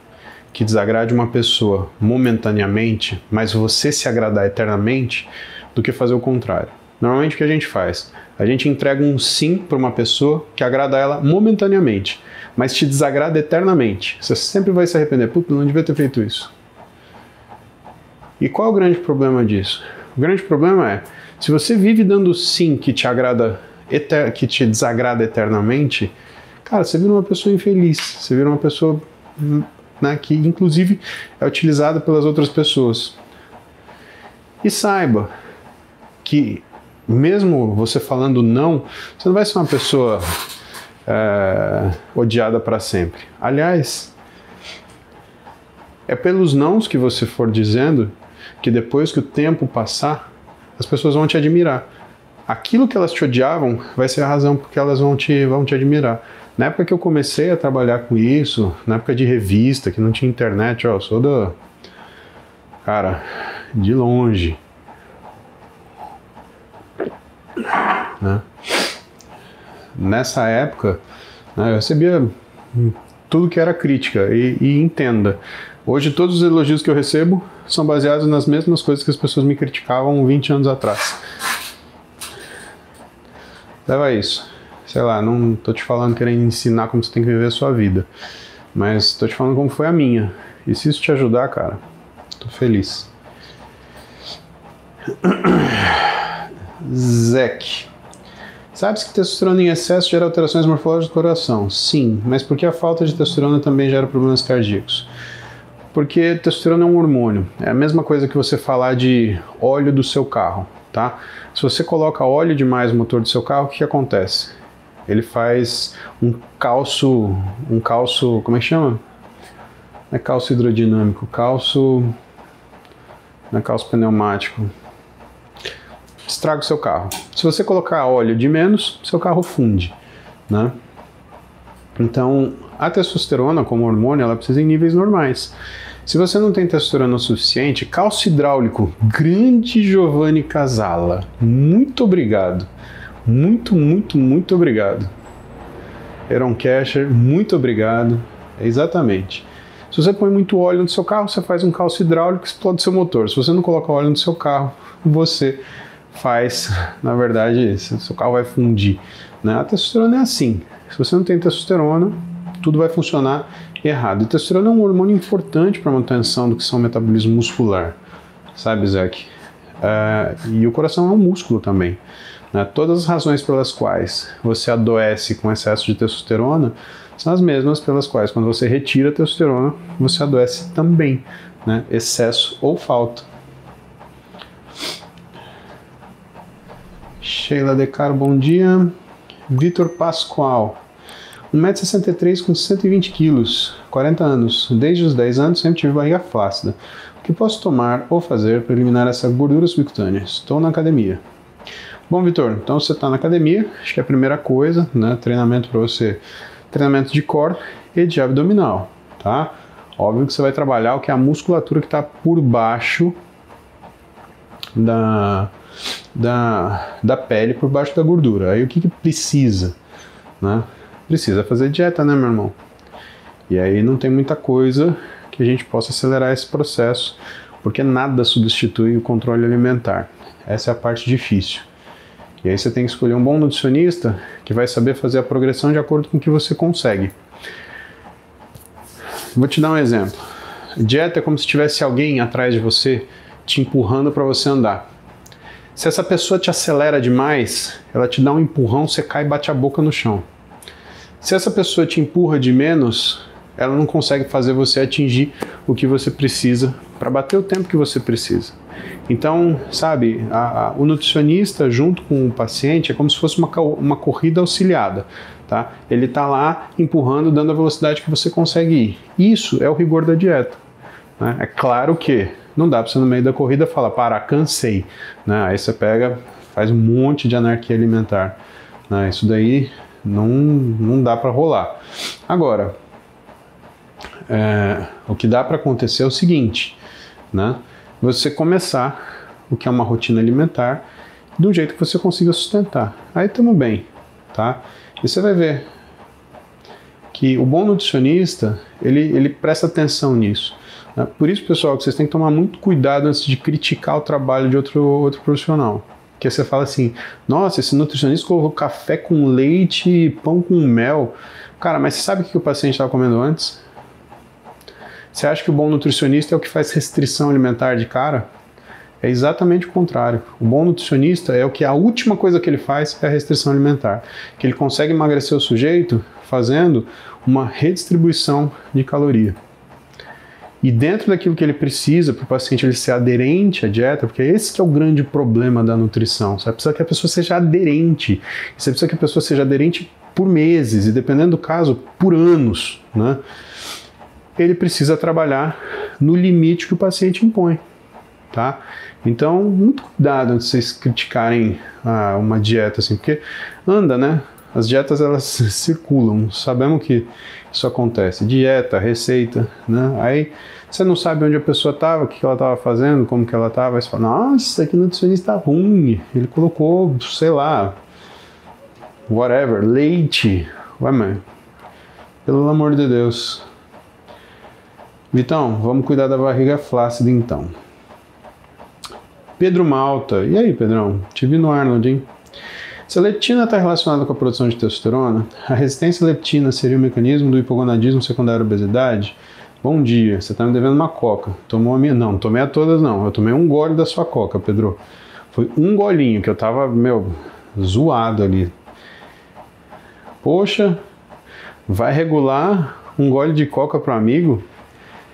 [SPEAKER 1] que desagrade uma pessoa momentaneamente, mas você se agradar eternamente, do que fazer o contrário. Normalmente o que a gente faz? A gente entrega um sim para uma pessoa que agrada ela momentaneamente, mas te desagrada eternamente. Você sempre vai se arrepender. Putz, não devia ter feito isso. E qual é o grande problema disso? O grande problema é, se você vive dando sim que te agrada, que te desagrada eternamente, cara, você vira uma pessoa infeliz, você vira uma pessoa né, que inclusive é utilizada pelas outras pessoas. E saiba que mesmo você falando não, você não vai ser uma pessoa é, odiada para sempre. Aliás, é pelos nãos que você for dizendo que depois que o tempo passar, as pessoas vão te admirar. Aquilo que elas te odiavam vai ser a razão porque elas vão te, vão te admirar. Na época que eu comecei a trabalhar com isso, na época de revista, que não tinha internet, ó, sou da. Cara, de longe. Né? Nessa época, né, eu recebia tudo que era crítica. E, e entenda, hoje todos os elogios que eu recebo são baseados nas mesmas coisas que as pessoas me criticavam 20 anos atrás. Leva isso sei lá, não tô te falando querendo ensinar como você tem que viver a sua vida, mas tô te falando como foi a minha. E se isso te ajudar, cara, tô feliz. Zek. Sabe-se que testosterona em excesso gera alterações morfológicas do coração? Sim, mas por que a falta de testosterona também gera problemas cardíacos? Porque testosterona é um hormônio. É a mesma coisa que você falar de óleo do seu carro, tá? Se você coloca óleo demais no motor do seu carro, o que acontece? Ele faz um calço, um calço, como é que chama? Não é calço hidrodinâmico, calço, não é calço pneumático. Estraga o seu carro. Se você colocar óleo de menos, seu carro funde, né? Então, a testosterona como hormônio, ela precisa em níveis normais. Se você não tem testosterona o suficiente, cálcio hidráulico, grande Giovanni Casala, muito obrigado. Muito, muito, muito obrigado. Aaron Casher, muito obrigado. Exatamente. Se você põe muito óleo no seu carro, você faz um calço hidráulico e explode seu motor. Se você não coloca óleo no seu carro, você faz, na verdade, seu carro vai fundir. Né? A testosterona é assim. Se você não tem testosterona, tudo vai funcionar errado. E testosterona é um hormônio importante para a manutenção do que são metabolismo muscular, sabe, Zach? Uh, e o coração é um músculo também. Né? Todas as razões pelas quais você adoece com excesso de testosterona são as mesmas pelas quais, quando você retira a testosterona, você adoece também, né? excesso ou falta. Sheila Decaro, bom dia. Vitor Pascoal, 1,63m com 120 kg, 40 anos. Desde os 10 anos sempre tive barriga flácida. O que posso tomar ou fazer para eliminar essa gordura subcutânea? Estou na academia. Bom, Vitor, então você está na academia, acho que é a primeira coisa, né? Treinamento para você, treinamento de core e de abdominal, tá? Óbvio que você vai trabalhar o que é a musculatura que está por baixo da, da, da pele, por baixo da gordura. Aí o que, que precisa, né? Precisa fazer dieta, né, meu irmão? E aí não tem muita coisa que a gente possa acelerar esse processo, porque nada substitui o controle alimentar. Essa é a parte difícil. E aí você tem que escolher um bom nutricionista que vai saber fazer a progressão de acordo com o que você consegue. Vou te dar um exemplo. Dieta é como se tivesse alguém atrás de você te empurrando para você andar. Se essa pessoa te acelera demais, ela te dá um empurrão, você cai e bate a boca no chão. Se essa pessoa te empurra de menos, ela não consegue fazer você atingir o que você precisa para bater o tempo que você precisa. Então, sabe, a, a, o nutricionista junto com o paciente é como se fosse uma, uma corrida auxiliada. Tá? Ele está lá empurrando, dando a velocidade que você consegue ir. Isso é o rigor da dieta. Né? É claro que não dá para você no meio da corrida falar, para, cansei. Né? Aí você pega, faz um monte de anarquia alimentar. Né? Isso daí não, não dá para rolar. Agora, é, o que dá para acontecer é o seguinte, né? Você começar o que é uma rotina alimentar do jeito que você consiga sustentar. Aí estamos bem, tá? E você vai ver que o bom nutricionista, ele, ele presta atenção nisso. Né? Por isso, pessoal, que vocês têm que tomar muito cuidado antes de criticar o trabalho de outro, outro profissional. Que você fala assim, nossa, esse nutricionista colocou café com leite e pão com mel. Cara, mas você sabe o que o paciente estava comendo antes? Você acha que o bom nutricionista é o que faz restrição alimentar de cara? É exatamente o contrário. O bom nutricionista é o que a última coisa que ele faz é a restrição alimentar. Que ele consegue emagrecer o sujeito fazendo uma redistribuição de caloria. E dentro daquilo que ele precisa para o paciente ele ser aderente à dieta, porque esse é o grande problema da nutrição. Você precisa que a pessoa seja aderente. Você precisa que a pessoa seja aderente por meses e, dependendo do caso, por anos. Né? Ele precisa trabalhar no limite que o paciente impõe, tá? Então, muito cuidado antes de vocês criticarem ah, uma dieta assim, porque anda, né? As dietas elas circulam, sabemos que isso acontece. Dieta, receita, né? Aí você não sabe onde a pessoa estava, o que ela estava fazendo, como que ela estava, você fala, nossa, no nutricionista ruim, ele colocou, sei lá, whatever, leite. Ué, mãe, pelo amor de Deus, Vitão, vamos cuidar da barriga flácida então. Pedro Malta. E aí, Pedrão? Te vi no Arnold, hein? Se a leptina está relacionada com a produção de testosterona, a resistência à leptina seria o mecanismo do hipogonadismo secundário à obesidade? Bom dia, você está me devendo uma coca. Tomou a minha? Não, tomei a todas não. Eu tomei um gole da sua coca, Pedro. Foi um golinho que eu tava, meu, zoado ali. Poxa, vai regular um gole de coca pro amigo?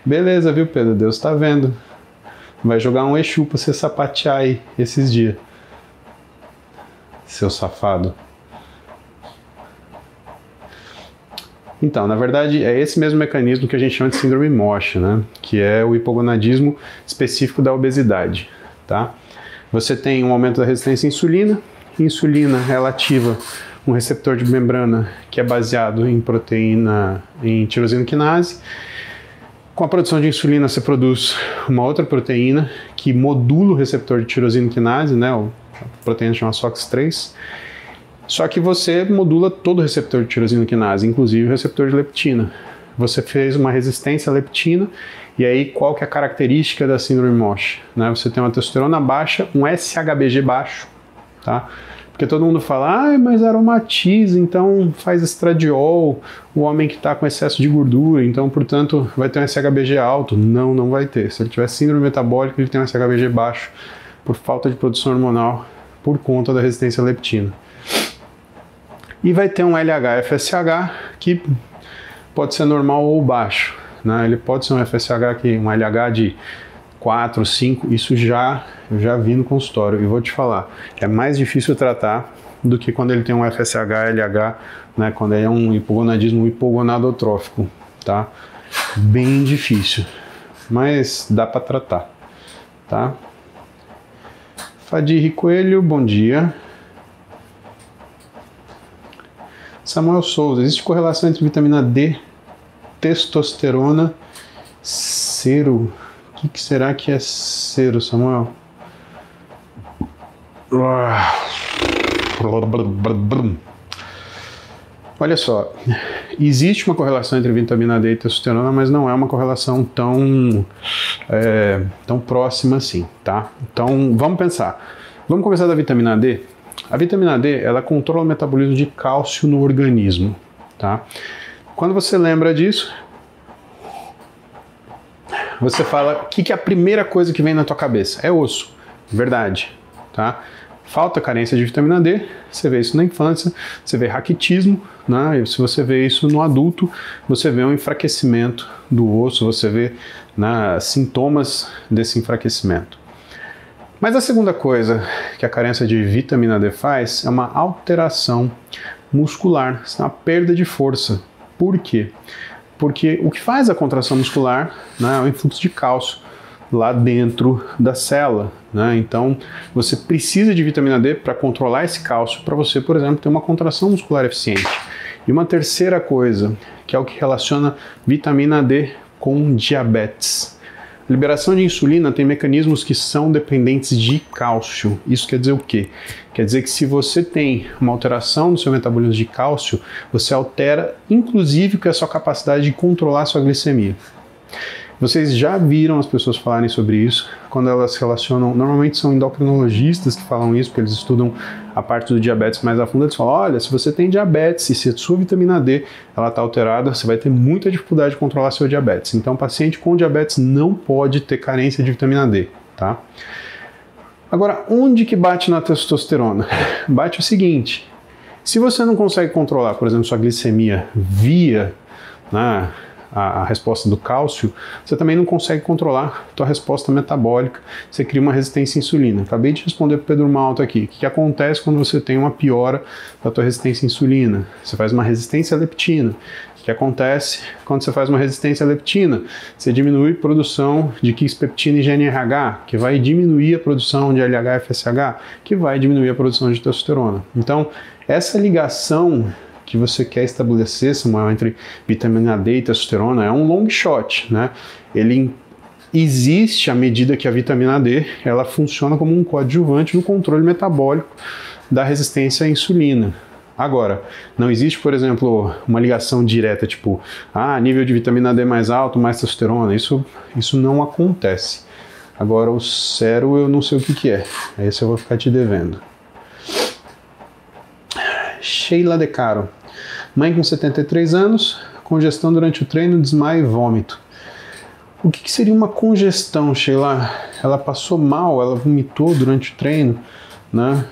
[SPEAKER 1] Beleza, viu, Pedro? Deus está vendo. Vai jogar um Exu para você sapatear aí esses dias. Seu safado. Então, na verdade, é esse mesmo mecanismo que a gente chama de síndrome MOSH, né? Que é o hipogonadismo específico da obesidade, tá? Você tem um aumento da resistência à insulina. Insulina relativa um receptor de membrana que é baseado em proteína em tirosina quinase com a produção de insulina, você produz uma outra proteína que modula o receptor de tirosina quinase, né? A proteína chama SOX3. Só que você modula todo o receptor de tirosina quinase, inclusive o receptor de leptina. Você fez uma resistência à leptina, e aí qual que é a característica da síndrome MOSH? Né? Você tem uma testosterona baixa, um SHBG baixo, tá? Porque todo mundo fala, ah, mas aromatiza, então faz estradiol, o homem que está com excesso de gordura, então, portanto, vai ter um SHBG alto. Não, não vai ter. Se ele tiver síndrome metabólica, ele tem um SHBG baixo por falta de produção hormonal por conta da resistência à leptina. E vai ter um LH-FSH que pode ser normal ou baixo. Né? Ele pode ser um FSH que um LH de 4, 5, isso já já vi no consultório e vou te falar, é mais difícil tratar do que quando ele tem um FSH, LH, né, quando é um hipogonadismo hipogonadotrófico, tá? Bem difícil, mas dá para tratar, tá? Fadir Coelho, bom dia. Samuel Souza, existe correlação entre vitamina D, testosterona, cero que, que será que é cero, Samuel? Olha só, existe uma correlação entre vitamina D e testosterona, mas não é uma correlação tão, é, tão próxima assim, tá? Então, vamos pensar. Vamos começar da vitamina D? A vitamina D, ela controla o metabolismo de cálcio no organismo, tá? Quando você lembra disso, você fala, o que, que é a primeira coisa que vem na tua cabeça? É osso, verdade, tá? Falta carência de vitamina D, você vê isso na infância, você vê raquitismo, né? E se você vê isso no adulto, você vê um enfraquecimento do osso, você vê né, sintomas desse enfraquecimento. Mas a segunda coisa que a carência de vitamina D faz é uma alteração muscular, é uma perda de força. Por quê? Porque o que faz a contração muscular né, é o influxo de cálcio lá dentro da célula. Né? Então, você precisa de vitamina D para controlar esse cálcio, para você, por exemplo, ter uma contração muscular eficiente. E uma terceira coisa, que é o que relaciona vitamina D com diabetes. A liberação de insulina tem mecanismos que são dependentes de cálcio. Isso quer dizer o quê? Quer dizer que se você tem uma alteração no seu metabolismo de cálcio, você altera inclusive com a sua capacidade de controlar a sua glicemia. Vocês já viram as pessoas falarem sobre isso quando elas relacionam. Normalmente são endocrinologistas que falam isso, porque eles estudam a parte do diabetes mais a fundo. Eles falam: olha, se você tem diabetes e se a sua vitamina D ela está alterada, você vai ter muita dificuldade de controlar seu diabetes. Então, paciente com diabetes não pode ter carência de vitamina D, tá? Agora, onde que bate na testosterona? Bate o seguinte: se você não consegue controlar, por exemplo, sua glicemia via né, a, a, resposta do cálcio, você também não consegue controlar a tua resposta metabólica, você cria uma resistência à insulina. Acabei de responder para o Pedro Malta aqui. O que, que acontece quando você tem uma piora da tua resistência à insulina? Você faz uma resistência à leptina. O que acontece quando você faz uma resistência à leptina? Você diminui a produção de quispetina e GNRH, que vai diminuir a produção de LH-FSH, que vai diminuir a produção de testosterona. Então, essa ligação que você quer estabelecer, Samuel, entre vitamina D e testosterona é um long shot, né? Ele existe à medida que a vitamina D ela funciona como um coadjuvante no controle metabólico da resistência à insulina. Agora, não existe, por exemplo, uma ligação direta, tipo, ah, nível de vitamina D mais alto, mais testosterona. Isso, isso não acontece. Agora, o cero eu não sei o que, que é. Esse eu vou ficar te devendo. Sheila De Caro. Mãe com 73 anos, congestão durante o treino, desmaio e vômito. O que, que seria uma congestão, Sheila? Ela passou mal, ela vomitou durante o treino, né?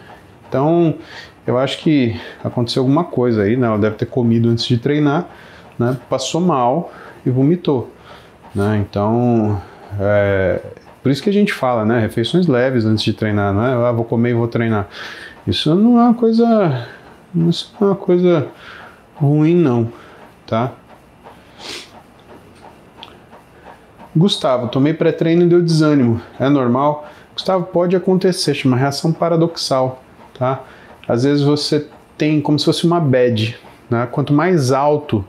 [SPEAKER 1] Então, eu acho que aconteceu alguma coisa aí, né? Ela deve ter comido antes de treinar, né? Passou mal e vomitou, né? Então, é, por isso que a gente fala, né? Refeições leves antes de treinar, não é? Ah, vou comer e vou treinar. Isso não é uma coisa, isso não é uma coisa ruim não, tá? Gustavo, tomei pré-treino e deu desânimo. É normal? Gustavo, pode acontecer, chama reação paradoxal, tá? Às vezes você tem como se fosse uma bad, né? Quanto mais alto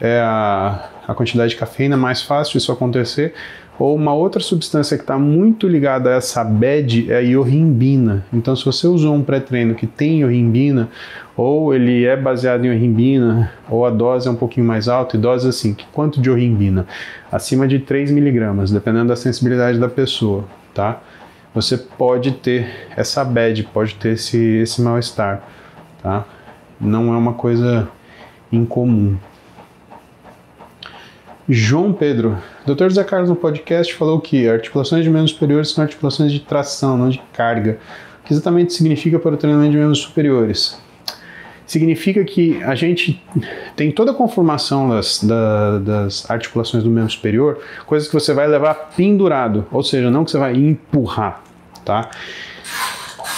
[SPEAKER 1] é a, a quantidade de cafeína, mais fácil isso acontecer. Ou uma outra substância que está muito ligada a essa BED é a iorrimbina. Então, se você usou um pré-treino que tem iorrimbina, ou ele é baseado em iorrimbina, ou a dose é um pouquinho mais alta, e dose assim, quanto de iorrimbina? Acima de 3 miligramas, dependendo da sensibilidade da pessoa, tá? Você pode ter essa BED, pode ter esse, esse mal-estar, tá? Não é uma coisa incomum. João Pedro, Dr. Zé Carlos no podcast falou que articulações de membros superiores são articulações de tração, não de carga. O que exatamente significa para o treinamento de membros superiores? Significa que a gente tem toda a conformação das, da, das articulações do membro superior, coisas que você vai levar pendurado, ou seja, não que você vai empurrar, tá?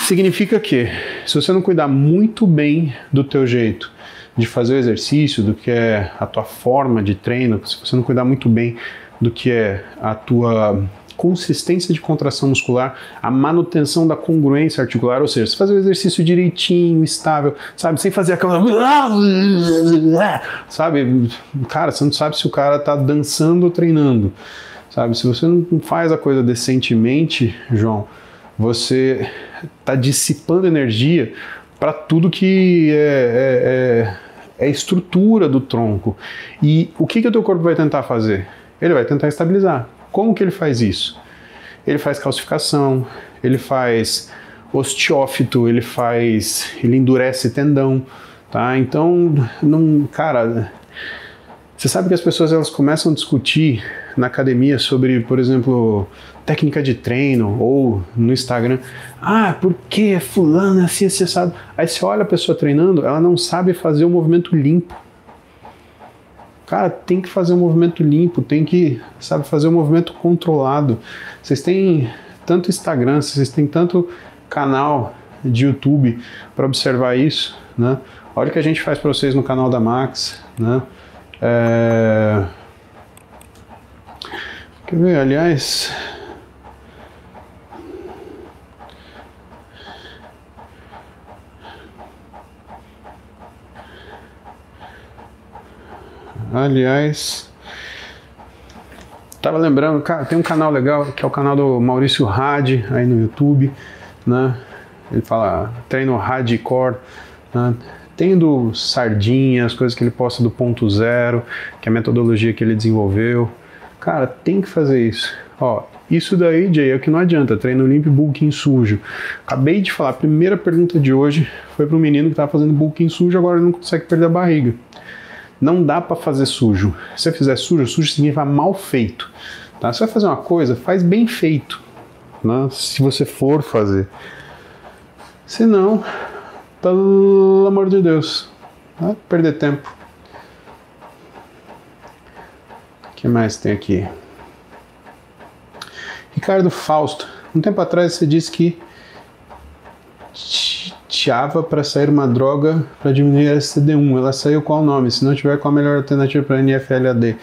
[SPEAKER 1] Significa que se você não cuidar muito bem do teu jeito, de fazer o exercício, do que é a tua forma de treino, se você não cuidar muito bem do que é a tua consistência de contração muscular, a manutenção da congruência articular, ou seja, se fazer o exercício direitinho, estável, sabe, sem fazer aquela sabe, cara, você não sabe se o cara tá dançando ou treinando, sabe, se você não faz a coisa decentemente, João, você tá dissipando energia para tudo que é, é, é é a estrutura do tronco. E o que, que o teu corpo vai tentar fazer? Ele vai tentar estabilizar. Como que ele faz isso? Ele faz calcificação, ele faz osteófito, ele faz, ele endurece tendão, tá? Então, não, cara, Você sabe que as pessoas elas começam a discutir na academia sobre, por exemplo, técnica de treino ou no Instagram, ah, por que fulano é assim acessado? Aí você olha a pessoa treinando, ela não sabe fazer o movimento limpo. Cara, tem que fazer um movimento limpo, tem que, sabe, fazer um movimento controlado. Vocês têm tanto Instagram, vocês têm tanto canal de YouTube para observar isso, né? Olha o que a gente faz para vocês no canal da Max, né? É... Quer ver, aliás... Aliás, tava lembrando, tem um canal legal que é o canal do Maurício Hadi aí no YouTube, né? Ele fala treino hardcore, né? Tem do Sardinha, as coisas que ele posta do ponto zero, que é a metodologia que ele desenvolveu. Cara, tem que fazer isso. Ó, isso daí, Jay, é o que não adianta, treino limpo e bulking sujo. Acabei de falar, a primeira pergunta de hoje foi para um menino que estava fazendo bulking sujo, agora não consegue perder a barriga. Não dá para fazer sujo. Se você fizer sujo, sujo significa mal feito. Tá? Se vai fazer uma coisa, faz bem feito. Né? Se você for fazer. Se não, pelo amor de Deus, vai perder tempo. O que mais tem aqui? Ricardo Fausto, um tempo atrás você disse que Tiava para sair uma droga para diminuir a SCD1. Ela saiu qual nome? Se não tiver, qual a melhor alternativa para NFLAD?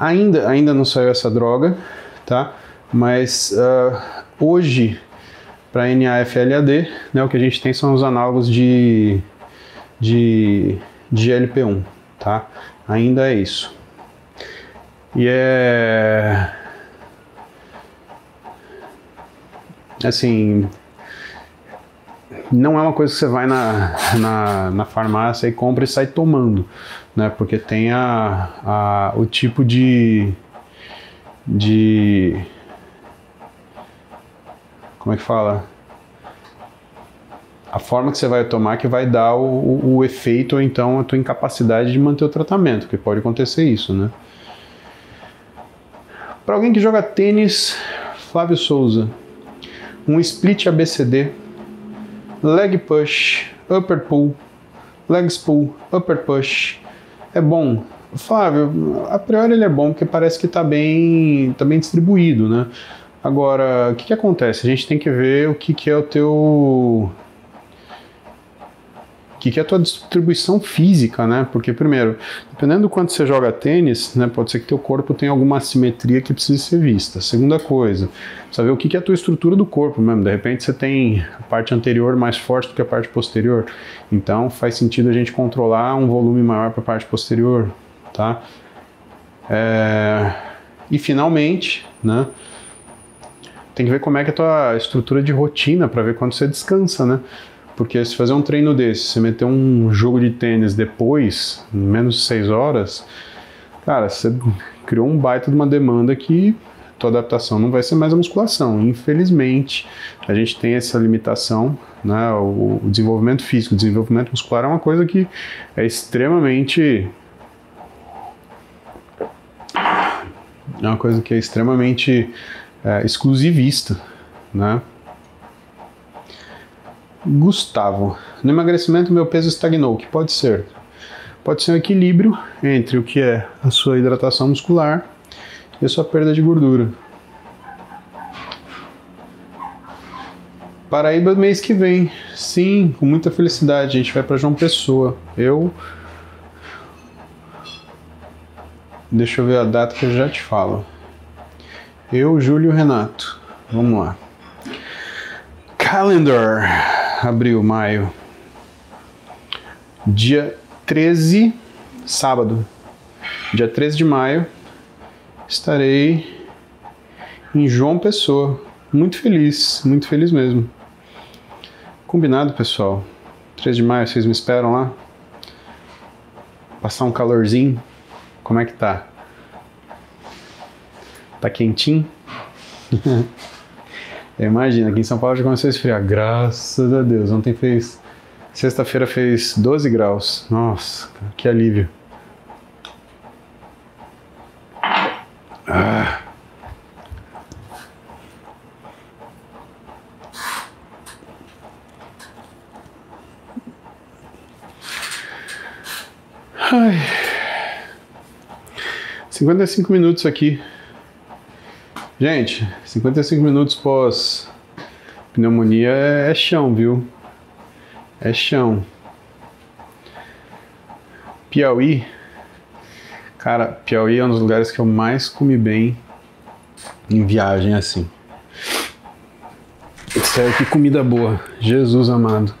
[SPEAKER 1] Ainda, ainda não saiu essa droga, tá? Mas uh, hoje, para NAFLAD, né, o que a gente tem são os análogos de, de, de GLP-1, tá? Ainda é isso. E é. Assim, não é uma coisa que você vai na, na, na farmácia e compra e sai tomando, né? Porque tem a, a, o tipo de, de. Como é que fala? A forma que você vai tomar que vai dar o, o, o efeito ou então a tua incapacidade de manter o tratamento, que pode acontecer isso, né? Para alguém que joga tênis, Flávio Souza, um split ABCD leg push, upper pull, legs pull, upper push. É bom. Flávio, a priori ele é bom porque parece que está bem, tá bem distribuído, né? Agora, o que, que acontece? A gente tem que ver o que, que é o teu que, que é a tua distribuição física, né? Porque, primeiro, dependendo do quanto você joga tênis, né, pode ser que teu corpo tenha alguma assimetria que precise ser vista. Segunda coisa, saber o que, que é a tua estrutura do corpo mesmo. De repente você tem a parte anterior mais forte do que a parte posterior. Então faz sentido a gente controlar um volume maior para a parte posterior, tá? É... E finalmente, né? Tem que ver como é que é a tua estrutura de rotina para ver quando você descansa, né? Porque se fazer um treino desse, você meter um jogo de tênis depois, menos de 6 horas, cara, você criou um baita de uma demanda que tua adaptação não vai ser mais a musculação. Infelizmente, a gente tem essa limitação, né? O, o desenvolvimento físico, o desenvolvimento muscular é uma coisa que é extremamente é uma coisa que é extremamente é, exclusivista, né? Gustavo, no emagrecimento meu peso estagnou, o que pode ser? Pode ser um equilíbrio entre o que é a sua hidratação muscular e a sua perda de gordura. Paraíba mês que vem, sim, com muita felicidade. A gente vai para João Pessoa. Eu. Deixa eu ver a data que eu já te falo. Eu, Júlio Renato. Vamos lá. Calendar abril, maio. Dia 13, sábado, dia 13 de maio, estarei em João Pessoa. Muito feliz, muito feliz mesmo. Combinado, pessoal. 13 de maio, vocês me esperam lá? Passar um calorzinho? Como é que tá? Tá quentinho? Imagina, aqui em São Paulo já começou a esfriar. Graças a Deus. Ontem fez. Sexta-feira fez 12 graus. Nossa, que alívio. Ah. Ai. 55 minutos aqui Gente, 55 minutos pós pneumonia é chão, viu? É chão. Piauí. Cara, Piauí é um dos lugares que eu mais comi bem em viagem assim. Sério, que comida boa. Jesus amado.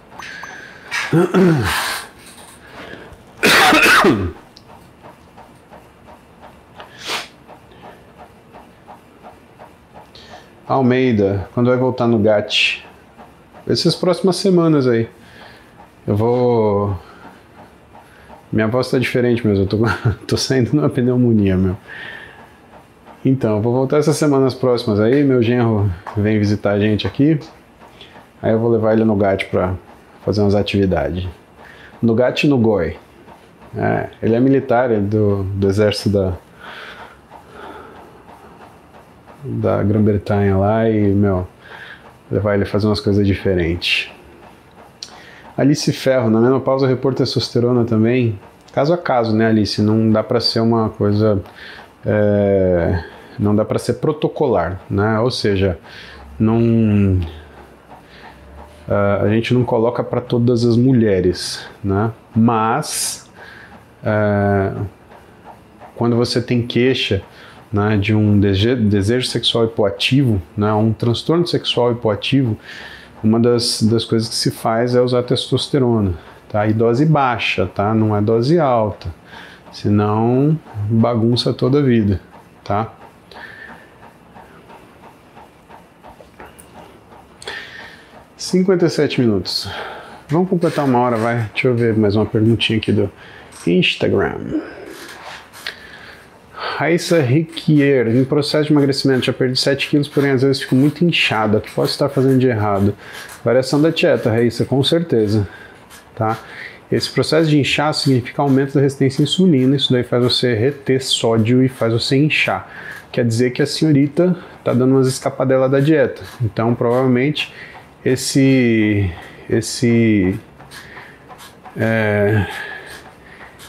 [SPEAKER 1] Almeida, quando vai voltar no GAT? Essas próximas semanas aí. Eu vou. Minha voz tá diferente mesmo, eu tô, tô saindo numa pneumonia, meu. Então, eu vou voltar essas semanas próximas aí. Meu genro vem visitar a gente aqui. Aí eu vou levar ele no GAT pra fazer umas atividades. No GAT no GOI. É, ele é militar ele é do, do exército da, da Grã-Bretanha lá e, meu, levar ele a fazer umas coisas diferentes. Alice Ferro, na menopausa repor testosterona também. Caso a caso, né, Alice? Não dá para ser uma coisa. É, não dá para ser protocolar, né? Ou seja, não. A gente não coloca para todas as mulheres, né? Mas. Uh, quando você tem queixa né, de um desejo sexual hipoativo, né, um transtorno sexual hipoativo, uma das, das coisas que se faz é usar testosterona, tá? E dose baixa, tá? Não é dose alta, senão bagunça toda a vida, tá? Sete minutos. Vamos completar uma hora, vai. Deixa eu ver mais uma perguntinha aqui do Instagram. Raíssa Riquier, em processo de emagrecimento, já perdi 7 quilos, porém às vezes fico muito inchada. O que posso estar fazendo de errado? Variação da dieta, Raíssa, com certeza. Tá? Esse processo de inchar significa aumento da resistência à insulina, isso daí faz você reter sódio e faz você inchar. Quer dizer que a senhorita está dando umas escapadelas da dieta. Então, provavelmente, esse. esse é,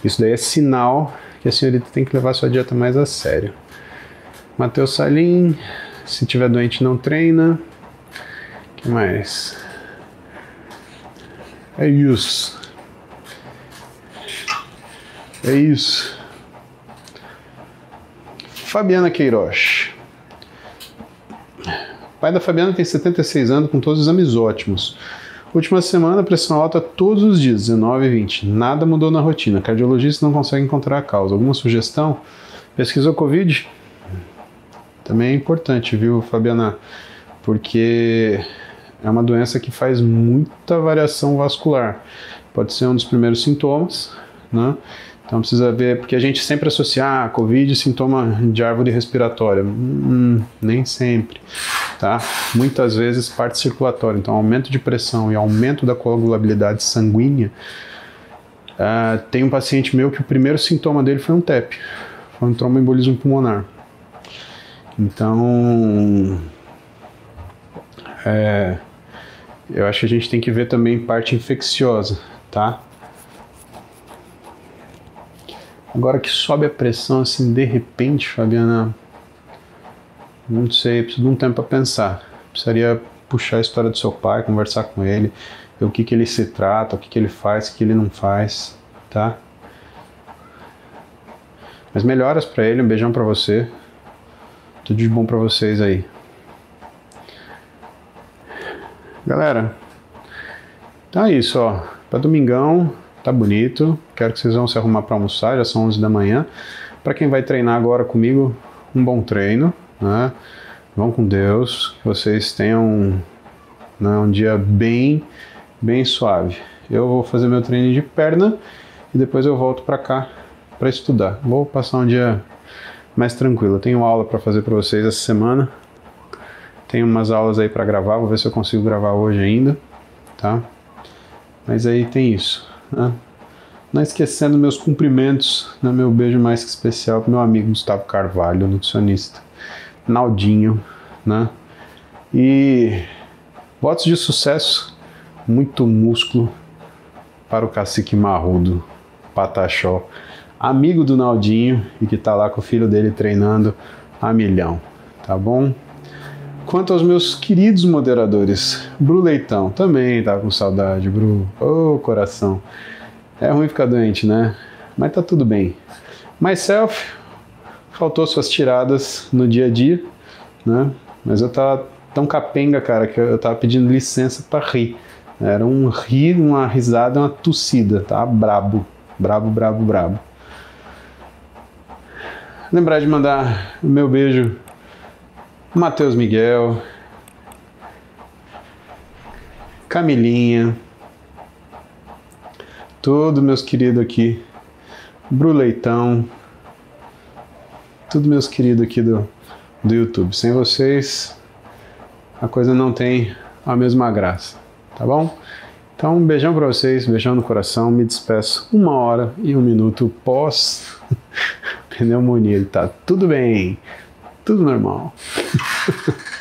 [SPEAKER 1] isso daí é sinal a senhorita tem que levar sua dieta mais a sério. Matheus Salim, se tiver doente não treina. que mais? É isso. É isso. Fabiana Queiroz. O pai da Fabiana tem 76 anos com todos os exames ótimos. Última semana, pressão alta todos os dias, 19 e 20. Nada mudou na rotina. Cardiologista não consegue encontrar a causa. Alguma sugestão? Pesquisou Covid? Também é importante, viu, Fabiana? Porque é uma doença que faz muita variação vascular. Pode ser um dos primeiros sintomas, né? Então precisa ver, porque a gente sempre associa a ah, Covid sintoma de árvore respiratória. Hum, nem sempre, tá? Muitas vezes parte circulatória. Então aumento de pressão e aumento da coagulabilidade sanguínea. Uh, tem um paciente meu que o primeiro sintoma dele foi um TEP, foi um tromboembolismo pulmonar. Então, é, eu acho que a gente tem que ver também parte infecciosa, tá? Agora que sobe a pressão assim de repente, Fabiana, não sei, preciso de um tempo para pensar. Precisaria puxar a história do seu pai, conversar com ele, ver o que, que ele se trata, o que, que ele faz, o que ele não faz, tá? Mas melhoras para ele, um beijão para você. Tudo de bom para vocês aí. Galera, então é isso, ó. Para domingão, tá bonito. Quero que vocês vão se arrumar para almoçar, já são 11 da manhã. Para quem vai treinar agora comigo, um bom treino, né? Vão com Deus, que vocês tenham né, um dia bem, bem suave. Eu vou fazer meu treino de perna e depois eu volto para cá para estudar. Vou passar um dia mais tranquilo. Eu tenho aula para fazer para vocês essa semana. Tenho umas aulas aí para gravar, vou ver se eu consigo gravar hoje ainda, tá? Mas aí tem isso. Né? Não esquecendo meus cumprimentos, né? meu beijo mais que especial para meu amigo Gustavo Carvalho, nutricionista, Naldinho, né? E votos de sucesso, muito músculo para o cacique marrudo. Patachó, amigo do Naldinho e que tá lá com o filho dele treinando a milhão, tá bom? Quanto aos meus queridos moderadores, Bru Leitão, também tá com saudade, Bru, ô oh, coração. É ruim ficar doente, né? Mas tá tudo bem. Myself, faltou suas tiradas no dia a dia, né? Mas eu tava tão capenga, cara, que eu tava pedindo licença para rir. Era um rir, uma risada, uma tossida, tá? Brabo, brabo, brabo, brabo. Lembrar de mandar o meu beijo Matheus Miguel, Camilinha, todos meus queridos aqui, Bru Leitão, tudo meus queridos aqui do, do YouTube. Sem vocês, a coisa não tem a mesma graça, tá bom? Então, um beijão para vocês, beijão no coração, me despeço uma hora e um minuto pós pneumonia, tá tudo bem, tudo normal.